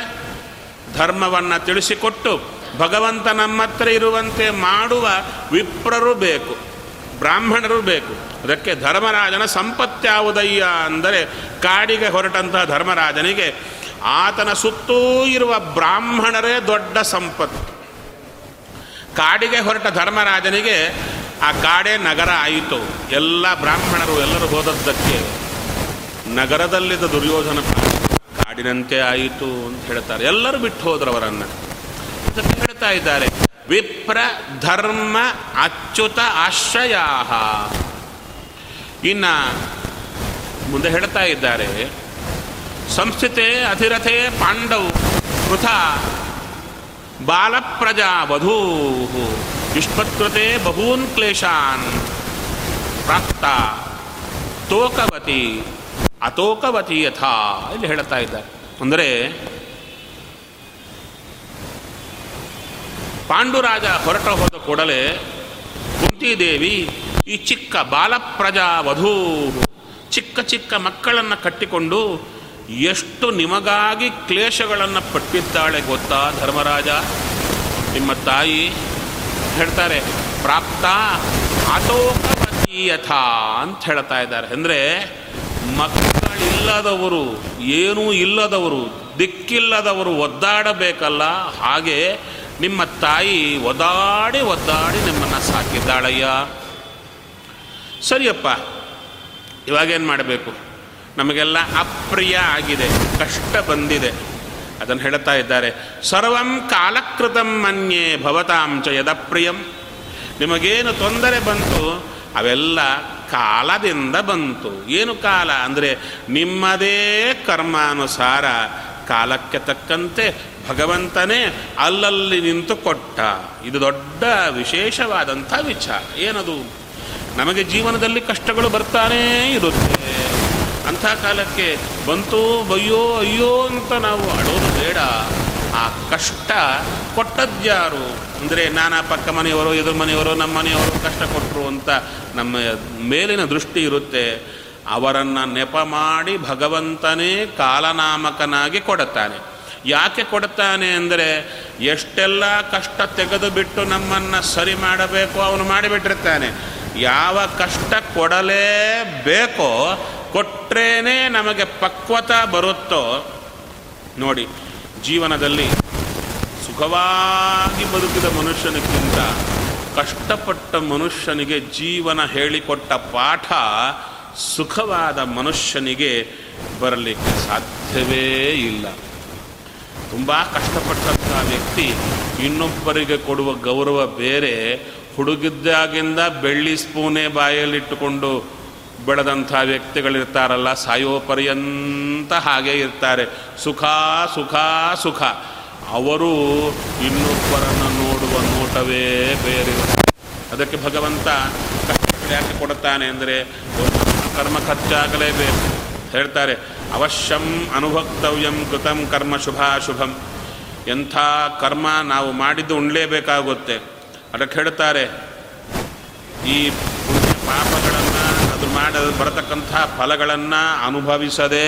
ಧರ್ಮವನ್ನು ತಿಳಿಸಿಕೊಟ್ಟು ಭಗವಂತ ನಮ್ಮ ಹತ್ರ ಇರುವಂತೆ ಮಾಡುವ ವಿಪ್ರರು ಬೇಕು, ಬ್ರಾಹ್ಮಣರು ಬೇಕು. ಅದಕ್ಕೆ ಧರ್ಮರಾಜನ ಸಂಪತ್ತ್ಯಾವುದಯ್ಯ ಅಂದರೆ ಕಾಡಿಗೆ ಹೊರಟಂತಹ ಧರ್ಮರಾಜನಿಗೆ ಆತನ ಸುತ್ತೂ ಇರುವ ಬ್ರಾಹ್ಮಣರೇ ದೊಡ್ಡ ಸಂಪತ್ತು. ಕಾಡಿಗೆ ಹೊರಟ ಧರ್ಮರಾಜನಿಗೆ ಆ ಕಾಡೇ ನಗರ ಆಯಿತು. ಎಲ್ಲ ಬ್ರಾಹ್ಮಣರು ಎಲ್ಲರೂ ಹೋದದ್ದಕ್ಕೆ ನಗರದಲ್ಲಿದ್ದ ದುರ್ಯೋಧನ ಕಾಡಿನಂತೆ ಆಯಿತು ಅಂತ ಹೇಳ್ತಾರೆ. ಎಲ್ಲರೂ ಬಿಟ್ಟು ಹೋದ್ರು ಅವರನ್ನು. ಹೇಳ್ತಾ ಇದ್ದಾರೆ, ವಿಪ್ರ ಧರ್ಮ ಅಚ್ಯುತ ಆಶ್ರಯ ಇನ್ನ ಮುಂದೆ ಹೇಳ್ತಾ ಇದ್ದಾರೆ, ಸಂಸ್ಥಿತೆ ಅಧಿರಥೆ ಪಾಂಡವ್ ಕೃತ ಬಾಲಪ್ರಜಾ ವಧೂ. ಯುಷ್ಮತ್ಕೃತೆ ಬಹೂನ್ ಕ್ಲೇಶಾನ್ ಪ್ರಾಪ್ತ ತೋಕವತಿ. ಅತೋಕವತಿ ಯಥಾ ಇಲ್ಲಿ ಹೇಳ್ತಾ ಇದ್ದಾರೆ. ಅಂದರೆ ಪಾಂಡುರಾಜ ಹೊರಟ ಹೋದ ಕೂಡಲೇ ಕುಂತಿದೇವಿ, ಈ ಚಿಕ್ಕ ಬಾಲಪ್ರಜಾ ವಧೂ, ಚಿಕ್ಕ ಚಿಕ್ಕ ಮಕ್ಕಳನ್ನು ಕಟ್ಟಿಕೊಂಡು ಎಷ್ಟು ನಿಮಗಾಗಿ ಕ್ಲೇಶಗಳನ್ನು ಪಟ್ಟಿದ್ದಾಳೆ ಗೊತ್ತಾ ಧರ್ಮರಾಜ? ನಿಮ್ಮ ತಾಯಿ ಹೇಳ್ತಾರೆ, ಪ್ರಾಪ್ತ ಆತೋಕವತಿ ಯಥಾ ಅಂತ ಹೇಳ್ತಾ ಇದ್ದಾರೆ. ಅಂದರೆ ಮಕ್ಕಳಿಲ್ಲದವರು ಏನೂ ಇಲ್ಲದವರು, ದಿಕ್ಕಿಲ್ಲದವರು ಒದ್ದಾಡಬೇಕಲ್ಲ, ಹಾಗೆ ನಿಮ್ಮ ತಾಯಿ ಒದ್ದಾಡಿ ಒದ್ದಾಡಿ ನಿಮ್ಮನ್ನು ಸಾಕಿದ್ದಾಳಯ್ಯ. ಸರಿಯಪ್ಪ ಇವಾಗೇನು ಮಾಡಬೇಕು? ನಮಗೆಲ್ಲ ಅಪ್ರಿಯ ಆಗಿದೆ, ಕಷ್ಟ ಬಂದಿದೆ. ಅದನ್ನು ಹೇಳ್ತಾ ಇದ್ದಾರೆ, ಸರ್ವಂ ಕಾಲಕೃತಂ ಮನ್ಯೆ ಭವತಾಂ ಚ ಯದಪ್ರಿಯಂ. ನಿಮಗೇನು ತೊಂದರೆ ಬಂತು, ಅವೆಲ್ಲ ಕಾಲದಿಂದ ಬಂತು. ಏನು ಕಾಲ? ಅಂದರೆ ನಿಮ್ಮದೇ ಕರ್ಮಾನುಸಾರ ಕಾಲಕ್ಕೆ ತಕ್ಕಂತೆ ಭಗವಂತನೇ ಅಲ್ಲಲ್ಲಿ ನಿಂತು ಕೊಟ್ಟ. ಇದು ದೊಡ್ಡ ವಿಶೇಷವಾದಂಥ ವಿಚಾರ. ಏನದು? ನಮಗೆ ಜೀವನದಲ್ಲಿ ಕಷ್ಟಗಳು ಬರ್ತಾನೇ ಇರುತ್ತೆ. ಅಂಥ ಕಾಲಕ್ಕೆ ಬಂತು ಬಯ್ಯೋ ಅಯ್ಯೋ ಅಂತ ನಾವು ಅಡೋದು ಬೇಡ. ಆ ಕಷ್ಟ ಕೊಟ್ಟದ್ಯಾರು? ಅಂದರೆ ನಾನಾ ಪಕ್ಕ ಮನೆಯವರು, ಎದುರು ಮನೆಯವರು, ನಮ್ಮ ಮನೆಯವರು ಕಷ್ಟ ಕೊಟ್ಟರು ಅಂತ ನಮ್ಮ ಮೇಲಿನ ದೃಷ್ಟಿ ಇರುತ್ತೆ. ಅವರನ್ನು ನೆಪ ಮಾಡಿ ಭಗವಂತನೇ ಕಾಲನಾಮಕನಾಗಿ ಕೊಡುತ್ತಾನೆ. ಯಾಕೆ ಕೊಡುತ್ತಾನೆ ಅಂದರೆ ಎಷ್ಟೆಲ್ಲ ಕಷ್ಟ ತೆಗೆದು ಬಿಟ್ಟು ನಮ್ಮನ್ನು ಸರಿ ಮಾಡಬೇಕು ಅವನು ಮಾಡಿಬಿಟ್ಟಿರ್ತಾನೆ. ಯಾವ ಕಷ್ಟ ಕೊಡಲೇಬೇಕೋ ಕೊಟ್ಟರೇನೆ ನಮಗೆ ಪಕ್ವತ ಬರುತ್ತೋ, ನೋಡಿ ಜೀವನದಲ್ಲಿ ಸುಖವಾಗಿ ಬದುಕಿದ ಮನುಷ್ಯನಿಗಿಂತ ಕಷ್ಟಪಟ್ಟ ಮನುಷ್ಯನಿಗೆ ಜೀವನ ಹೇಳಿಕೊಟ್ಟ ಪಾಠ ಸುಖವಾದ ಮನುಷ್ಯನಿಗೆ ಬರಲಿಕ್ಕೆ ಸಾಧ್ಯವೇ ಇಲ್ಲ. ತುಂಬ ಕಷ್ಟಪಟ್ಟಂಥ ವ್ಯಕ್ತಿ ಇನ್ನೊಬ್ಬರಿಗೆ ಕೊಡುವ ಗೌರವ ಬೇರೆ. ಹುಡುಗಿದ್ದಾಗಿಂದ ಬೆಳ್ಳಿ ಸ್ಪೂನೇ ಬಾಯಲ್ಲಿಟ್ಟುಕೊಂಡು ಬೆಳೆದಂಥ ವ್ಯಕ್ತಿಗಳಿರ್ತಾರಲ್ಲ ಸಾಯೋ ಪರ್ಯಂತ ಹಾಗೆ ಇರ್ತಾರೆ. ಸುಖ ಸುಖ ಸುಖ. ಅವರು ಇನ್ನೊಬ್ಬರನ್ನು ನೋಡುವ ನೋಟವೇ ಬೇರೆ. ಅದಕ್ಕೆ ಭಗವಂತ ಯಾಕೆ ಕೊಡುತ್ತಾನೆ ಅಂದರೆ ಕರ್ಮ ಖರ್ಚಾಗಲೇಬೇಕು. ಹೇಳ್ತಾರೆ, ಅವಶ್ಯಂ ಅನುಭಕ್ತವ್ಯಂ ಕೃತಂ ಕರ್ಮ ಶುಭಾಶುಭಂ. ಎಂಥ ಕರ್ಮ ನಾವು ಮಾಡಿದ್ದು ಉಣ್ಲೇಬೇಕಾಗುತ್ತೆ. ಅದಕ್ಕೆ ಹೇಳ್ತಾರೆ, ಈ ಪಾಪಗಳನ್ನು ಮಾಡ ಬರತಕ್ಕಂಥ ಫಲಗಳನ್ನು ಅನುಭವಿಸದೆ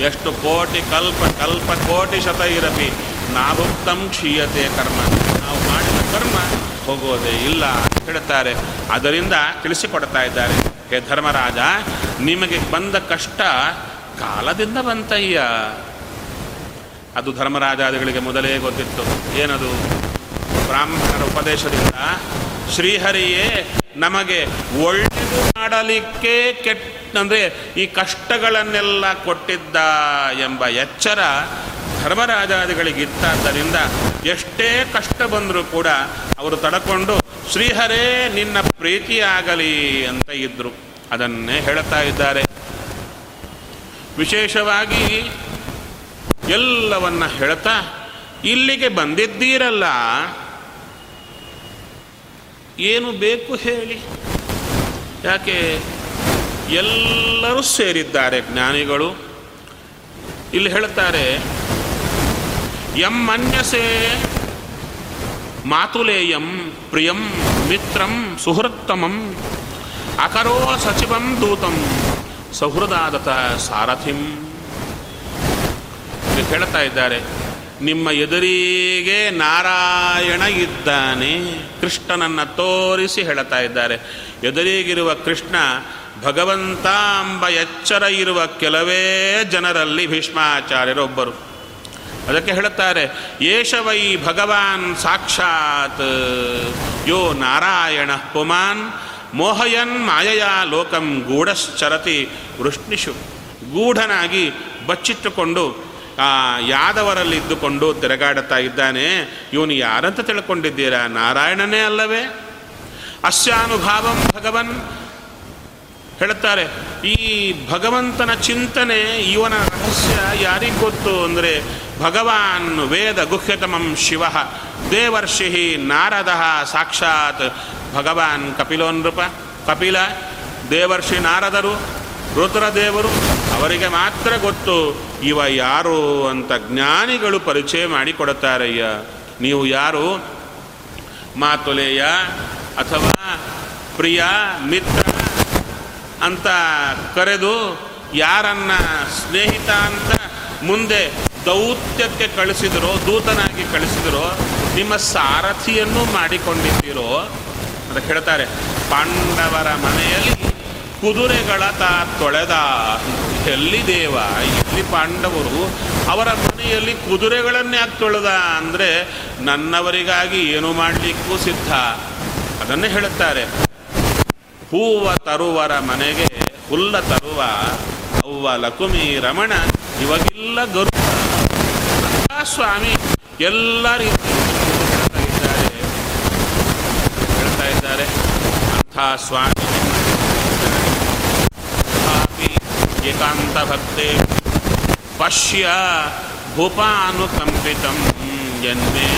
ಎಷ್ಟು ಕೋಟಿ ಕಲ್ಪ ಕಲ್ಪ ಕೋಟಿ ಶತ ಇರಲಿ ನಾಭುಕ್ತಂ ಕ್ಷೀಯತೆ ಕರ್ಮ. ನಾವು ಮಾಡಿದ ಕರ್ಮ ಹೋಗೋದೇ ಇಲ್ಲ ಅಂತ ಹೇಳ್ತಾರೆ. ಅದರಿಂದ ತಿಳಿಸಿಕೊಡ್ತಾ ಇದ್ದಾರೆ. ಹೇ ಧರ್ಮರಾಜ, ನಿಮಗೆ ಬಂದ ಕಷ್ಟ ಕಾಲದಿಂದ ಬಂತಯ್ಯ. ಅದು ಧರ್ಮರಾಜಾದಿಗಳಿಗೆ ಮೊದಲೇ ಗೊತ್ತಿತ್ತು. ಏನದು? ಬ್ರಾಹ್ಮಣರ ಉಪದೇಶದಿಂದ ಶ್ರೀಹರಿಯೇ ನಮಗೆ ಒಳ್ಳೆಯದು ಮಾಡಲಿಕ್ಕೆ ಕೆಟ್ಟ ಅಂದರೆ ಈ ಕಷ್ಟಗಳನ್ನೆಲ್ಲ ಕೊಟ್ಟಿದ್ದ ಎಂಬ ಎಚ್ಚರ ಧರ್ಮರಾಜಾದಿಗಳಿಗಿತ್ತಾದ್ದರಿಂದ ಎಷ್ಟೇ ಕಷ್ಟ ಬಂದರೂ ಕೂಡ ಅವರು ತಡಕೊಂಡು, ಶ್ರೀಹರೇ, ನಿನ್ನ ಪ್ರೀತಿಯಾಗಲಿ ಅಂತ ಇದ್ರು. ಅದನ್ನೇ ಹೇಳ್ತಾ ಇದ್ದಾರೆ. ವಿಶೇಷವಾಗಿ ಎಲ್ಲವನ್ನ ಹೇಳ್ತಾ, ಇಲ್ಲಿಗೆ ಬಂದಿದ್ದೀರಲ್ಲ ಏನು ಬೇಕು ಹೇಳಿ. ಯಾಕೆ? ಎಲ್ಲರೂ ಸೇರಿದ್ದಾರೆ ಜ್ಞಾನಿಗಳು. ಇಲ್ಲಿ ಹೇಳ್ತಾರೆ ಎಂ ಮನ್ಯಸೆ ಮಾತುಲೇಯಂ ಪ್ರಿಯಂ ಮಿತ್ರಂ ಸುಹೃತ್ತಮಂ ಅಕರೋ ಸಚಿವಂ ದೂತಂ ಸೌಹೃದಾದತ ಸಾರಥಿಂ. ಇಲ್ಲಿ ಹೇಳ್ತಾ ಇದ್ದಾರೆ ನಿಮ್ಮ ಎದುರಿಗೆ ನಾರಾಯಣ ಇದ್ದಾನೆ. ಕೃಷ್ಣನನ್ನು ತೋರಿಸಿ ಹೇಳ್ತಾ ಇದ್ದಾರೆ. ಎದುರಿಗಿರುವ ಕೃಷ್ಣ ಭಗವಂತ ಎಂಬ ಎಚ್ಚರ ಇರುವ ಕೆಲವೇ ಜನರಲ್ಲಿ ಭೀಷ್ಮಾಚಾರ್ಯರೊಬ್ಬರು. ಅದಕ್ಕೆ ಹೇಳುತ್ತಾರೆ ಯೇಷವೈ ಭಗವಾನ್ ಸಾಕ್ಷಾತ್. ಯೋ ನಾರಾಯಣ ಪುಮಾನ್ ಮೋಹಯನ್ ಮಾಯಯ ಲೋಕಂ ಗೂಢಶ್ಚರತಿ ವೃಷ್ಣಿಷು. ಗೂಢನಾಗಿ ಬಚ್ಚಿಟ್ಟುಕೊಂಡು ಯಾದವರಲ್ಲಿ ಇದ್ದುಕೊಂಡು ತಿರುಗಾಡುತ್ತಾ ಇದ್ದಾನೆ, ಇವನು ಯಾರಂತ ತಿಳ್ಕೊಂಡಿದ್ದೀರಾ? ನಾರಾಯಣನೇ ಅಲ್ಲವೇ? ಅಸ್ಯಾನುಭಾವಂ ಭಗವನ್ ಹೇಳುತ್ತಾರೆ ಈ ಭಗವಂತನ ಚಿಂತನೆ ಇವನ ರಹಸ್ಯ ಯಾರಿಗೆ ಗೊತ್ತು? ಅಂದರೆ ಭಗವಾನ್ ವೇದ ಗುಹ್ಯತಮಂ ಶಿವ, ದೇವರ್ಷಿ ನಾರದ, ಸಾಕ್ಷಾತ್ ಭಗವಾನ್ ಕಪಿಲೋನ್ರೂಪ, ಕಪಿಲ, ದೇವರ್ಷಿ ನಾರದರು ರುದ್ರದೇವರು, ಅವರಿಗೆ ಮಾತ್ರ ಗೊತ್ತು, ಇವ ಯಾರು ಅಂತ ಜ್ಞಾನಿಗಳು ಪರಿಚಯ ಮಾಡಿಕೊಡುತ್ತಾರಯ್ಯ. ನೀವು ಯಾರು? ಮಾತುಲೇಯ ಅಥವಾ ಪ್ರಿಯ, ಮಿತ್ರ ಅಂತ ಕರೆದು ಯಾರನ್ನ ಸ್ನೇಹಿತ ಅಂತ ಮುಂದೆ ದೌತ್ಯಕ್ಕೆ ಕಳಿಸಿದರೋ, ದೂತನಾಗಿ ಕಳಿಸಿದರೋ, ನಿಮ್ಮ ಸಾರಥಿಯನ್ನು ಮಾಡಿಕೊಂಡಿದ್ದೀರೋ ಅಂತ ಹೇಳ್ತಾರೆ. ಪಾಂಡವರ ಮನೆಯಲ್ಲಿ ಕುದುರೆಗಳ ತಾ ತೊಳೆದ ಎಲ್ಲಿ ದೇವ? ಎಲ್ಲಿ ಪಾಂಡವರು ಅವರ ಮನೆಯಲ್ಲಿ ಕುದುರೆಗಳನ್ನೇ ಯಾಕೆ ತೊಳೆದ? ಅಂದರೆ ನನ್ನವರಿಗಾಗಿ ಏನು ಮಾಡಲಿಕ್ಕೂ ಸಿದ್ಧ. ಅದನ್ನೇ ಹೇಳುತ್ತಾರೆ. ಹೂವ ತರುವರ ಮನೆಗೆ ಹುಲ್ಲ ತರುವ, ಅವ್ವ ಲಕುಮಿ ರಮಣ, ಇವಾಗಿಲ್ಲ ಗರು ಸ್ವಾಮಿ ಎಲ್ಲ ರೀತಿ ಹೇಳ್ತಾ ಇದ್ದಾರೆ. ಅಂಥ ಸ್ವಾಮಿ ಏಕಾಂತ ಭಕ್ತೆ ಪಶ್ಯ ಭೂಪಾನುಕಂಪಿತಂ ಜನ್ಮೆ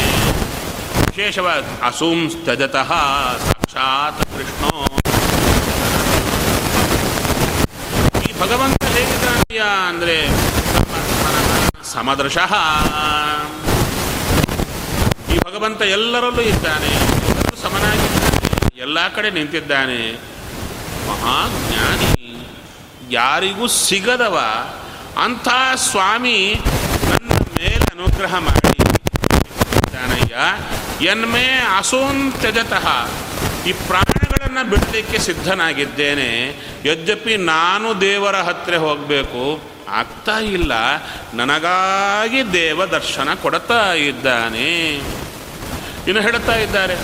ವಿಶೇಷವಾಗಿ ಅಸೂಂ ತ್ಯಜತಃ ಸಾಕ್ಷಾತ್ ಕೃಷ್ಣೋ ಈ ಭಗವಂತ ಹೇಗಿದ್ದಾನೆಯ ಅಂದರೆ ಸಮದೃಶಃ ಈ ಭಗವಂತ ಎಲ್ಲರಲ್ಲೂ ಇದ್ದಾನೆ ಎಲ್ಲರೂ ಸಮನಾಗಿದ್ದಾನೆ ಎಲ್ಲ ಕಡೆ ನಿಂತಿದ್ದಾನೆ ಮಹಾಜ್ಞಾನಿ ಯಾರಿಗೂ ಸಿಗದವ, ಅಂಥ ಸ್ವಾಮಿ ನನ್ನ ಮೇಲೆ ಅನುಗ್ರಹ ಮಾಡಿ. ಇದ್ದಾನಯ್ಯ ಎನ್ಮೇ ಅಸೋನ್ ತ್ಯಜತಃ ಈ ಪ್ರಾಣಗಳನ್ನು ಬಿಡಲಿಕ್ಕೆ ಸಿದ್ಧನಾಗಿದ್ದೇನೆ. ಯದ್ಯಪಿ ನಾನು ದೇವರ ಹತ್ತಿರ ಹೋಗಬೇಕು, ಆಗ್ತಾ ಇಲ್ಲ, ನನಗಾಗಿ ದೇವ ದರ್ಶನ ಕೊಡ್ತಾ ಇದ್ದಾನೆ. ಇನ್ನು ಹೇಳುತ್ತಾ ಇದ್ದಾರೆ,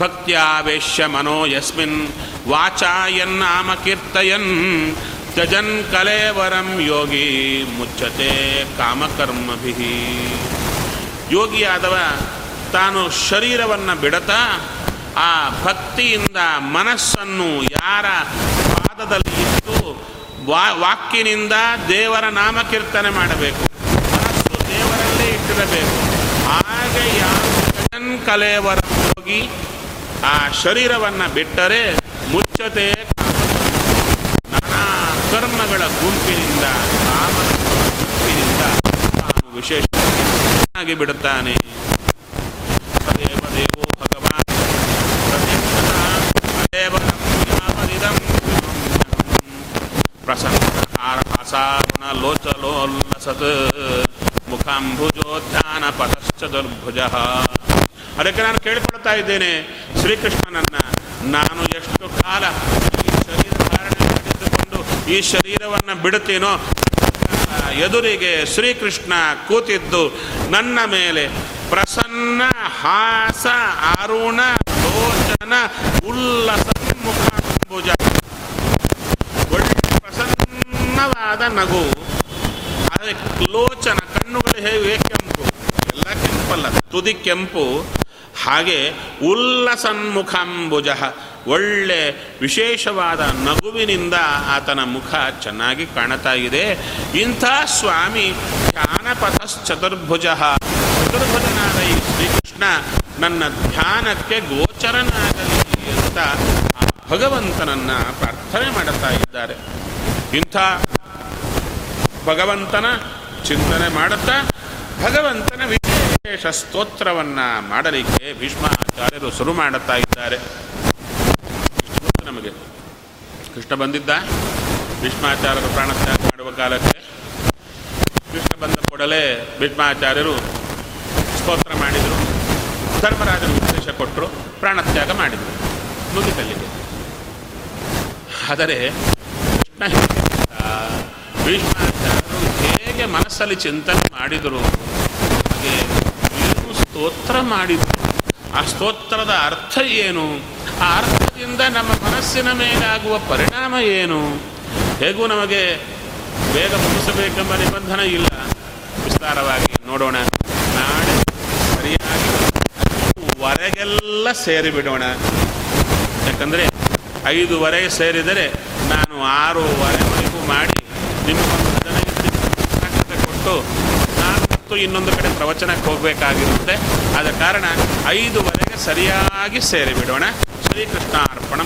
ಭಕ್ತ್ಯಾವೇಶ್ಯ ಮನೋ ಯಸ್ಮಿನ್ ವಾಚಾಯನ್ನಾಮ ಕೀರ್ತಯನ್ ತ್ಯಜನ್ ಕಲೇವರಂ ಯೋಗಿ ಮುಚ್ಚತೆ ಕಾಮಕರ್ಮಭಿ. ಯೋಗಿಯಾದವ ತಾನು ಶರೀರವನ್ನು ಬಿಡತಾ, ಆ ಭಕ್ತಿಯಿಂದ ಮನಸ್ಸನ್ನು ಯಾರ ಪಾದದಲ್ಲಿ ಇಟ್ಟು ವಾ ವಾಕ್ಯನಿಂದ ದೇವರ ನಾಮಕೀರ್ತನೆ ಮಾಡಬೇಕು. ಮನಸ್ಸು ದೇವರಲ್ಲೇ ಇಟ್ಟಿರಬೇಕು. ಹಾಗೆ ಯಾವ ಕಲೇವರ ಹೋಗಿ ಆ ಶರೀರವನ್ನು ಬಿಟ್ಟರೆ ಮುಚ್ಚತೆ ನಾನಾ ಕರ್ಮಗಳ ಗುಂಪಿನಿಂದ ಕಾಮನ ಗುಂಪಿನಿಂದ ತಾನು ವಿಶೇಷವಾಗಿ ಬಿಡುತ್ತಾನೆ. ಪದೇ ಪದೇ ಓ ಭಗವಾನ್ ಪ್ರಸನ್ನ ಲೋಚಲೋಲ್ಲಸತ್ ಮುಖಾಂಭುಜೋಧ್ಯಾನ ಪತಶ್ಚ ದುರ್ಭುಜ. ಅದಕ್ಕೆ ನಾನು ಕೇಳಿಕೊಳ್ತಾ ಇದ್ದೇನೆ, ಶ್ರೀಕೃಷ್ಣನನ್ನ ನಾನು ಎಷ್ಟು ಕಾಲ ಈ ಶರೀರ ಧಾರಣೆ ಮಾಡಿದ್ದುಕೊಂಡು ಈ ಶರೀರವನ್ನು ಬಿಡುತ್ತೇನೋ ಎದುರಿಗೆ ಶ್ರೀಕೃಷ್ಣ ಕೂತಿದ್ದು ನನ್ನ ಮೇಲೆ ಪ್ರಸನ್ನ, ಹಾಸ, ಅರುಣ, ಲೋಚನ, ಉಲ್ಲಸ ಮುಖಾಂಬುಜ ಒಳ್ಳೆ ಪ್ರಸನ್ನವಾದ ನಗು. ಆದರೆ ಲೋಚನ, ಕಣ್ಣುಗಳು ಹೇಗೆ ಕೆಂಪು? ಎಲ್ಲ ಕೆಂಪಲ್ಲ, ತುದಿ ಕೆಂಪು. ಹಾಗೆ ಉಲ್ಲಸನ್ಮುಖಂಬುಜ ಒಳ್ಳೆ ವಿಶೇಷವಾದ ನಗುವಿನಿಂದ ಆತನ ಮುಖ ಚೆನ್ನಾಗಿ ಕಾಣುತ್ತಾ ಇದೆ. ಇಂಥ ಸ್ವಾಮಿ ಜ್ಞಾನಪಥಶ್ಚತುರ್ಭುಜ. ಚತುರ್ಭುಜ ಚತುರ್ಭುಜನಾದ ಈ ಶ್ರೀಕೃಷ್ಣ ನನ್ನ ಧ್ಯಾನಕ್ಕೆ ಗೋಚರನಾಗಲಿ ಅಂತ ಆ ಭಗವಂತನನ್ನ ಪ್ರಾರ್ಥನೆ ಮಾಡುತ್ತಾ ಇದ್ದಾರೆ. ಇಂಥ ಭಗವಂತನ ಚಿಂತನೆ ಮಾಡುತ್ತಾ ಭಗವಂತನ ವಿಶೇಷ ಸ್ತೋತ್ರವನ್ನ ಮಾಡಲಿಕ್ಕೆ ಭೀಷ್ಮಾಚಾರ್ಯರು ಶುರು ಮಾಡುತ್ತಾ ಇದ್ದಾರೆ. ನಮಗೆ. ಕೃಷ್ಣ ಬಂದಿದ್ದ? ಭೀಷ್ಮಾಚಾರ್ಯರು ಪ್ರಾಣತ್ಯಾಗ ಮಾಡುವ ಕಾಲಕ್ಕೆ. ಕೃಷ್ಣ ಬಂದ ಕೂಡಲೇ ಭೀಷ್ಮಾಚಾರ್ಯರು ಸ್ತೋತ್ರ ಮಾಡಿದರು. ಧರ್ಮರಾಜರು ಉಪದೇಶ ಕೊಟ್ಟರು ಪ್ರಾಣತ್ಯಾಗ ಮಾಡಿದರು. ಮುಗಿತಲ್ಲಿಗೆ ಆದರೆ ಕೃಷ್ಣ ಭೀಷ್ಮಾಚಾರ್ಯರು ಹೇಗೆ ಮನಸ್ಸಲ್ಲಿ ಚಿಂತನೆ ಮಾಡಿದರು? ಸ್ತೋತ್ರ ಮಾಡಿದ್ರು. ಆ ಸ್ತೋತ್ರದ ಅರ್ಥ ಏನು? ಆ ಅರ್ಥದಿಂದ ನಮ್ಮ ಮನಸ್ಸಿನ ಮೇಲಾಗುವ ಪರಿಣಾಮ ಏನು? ಹೇಗೂ ನಮಗೆ ಬೇಗ ಮುಗಿಸಬೇಕೆಂಬ ನಿಬಂಧನ ಇಲ್ಲ. ವಿಸ್ತಾರವಾಗಿ ನೋಡೋಣ. ನಾಳೆ ಸರಿಯಾಗಿ ವರೆಗೆಲ್ಲ ಸೇರಿಬಿಡೋಣ. ಯಾಕಂದರೆ ಐದುವರೆಗೆ ಸೇರಿದರೆ ನಾನು ಆರೂವರೆವರೆಗೂ ಮಾಡಿ ನಿಮ್ಮ ಕೊಟ್ಟು ಮತ್ತು ಇನ್ನೊಂದು ಕಡೆ ಪ್ರವಚನಕ್ಕೆ ಹೋಗಬೇಕಾಗಿರುತ್ತೆ. ಆದ ಕಾರಣ ಐದುವರೆಗೆ ಸರಿಯಾಗಿ ಸೇರಿಬಿಡೋಣ. ಶ್ರೀಕೃಷ್ಣ ಅರ್ಪಣ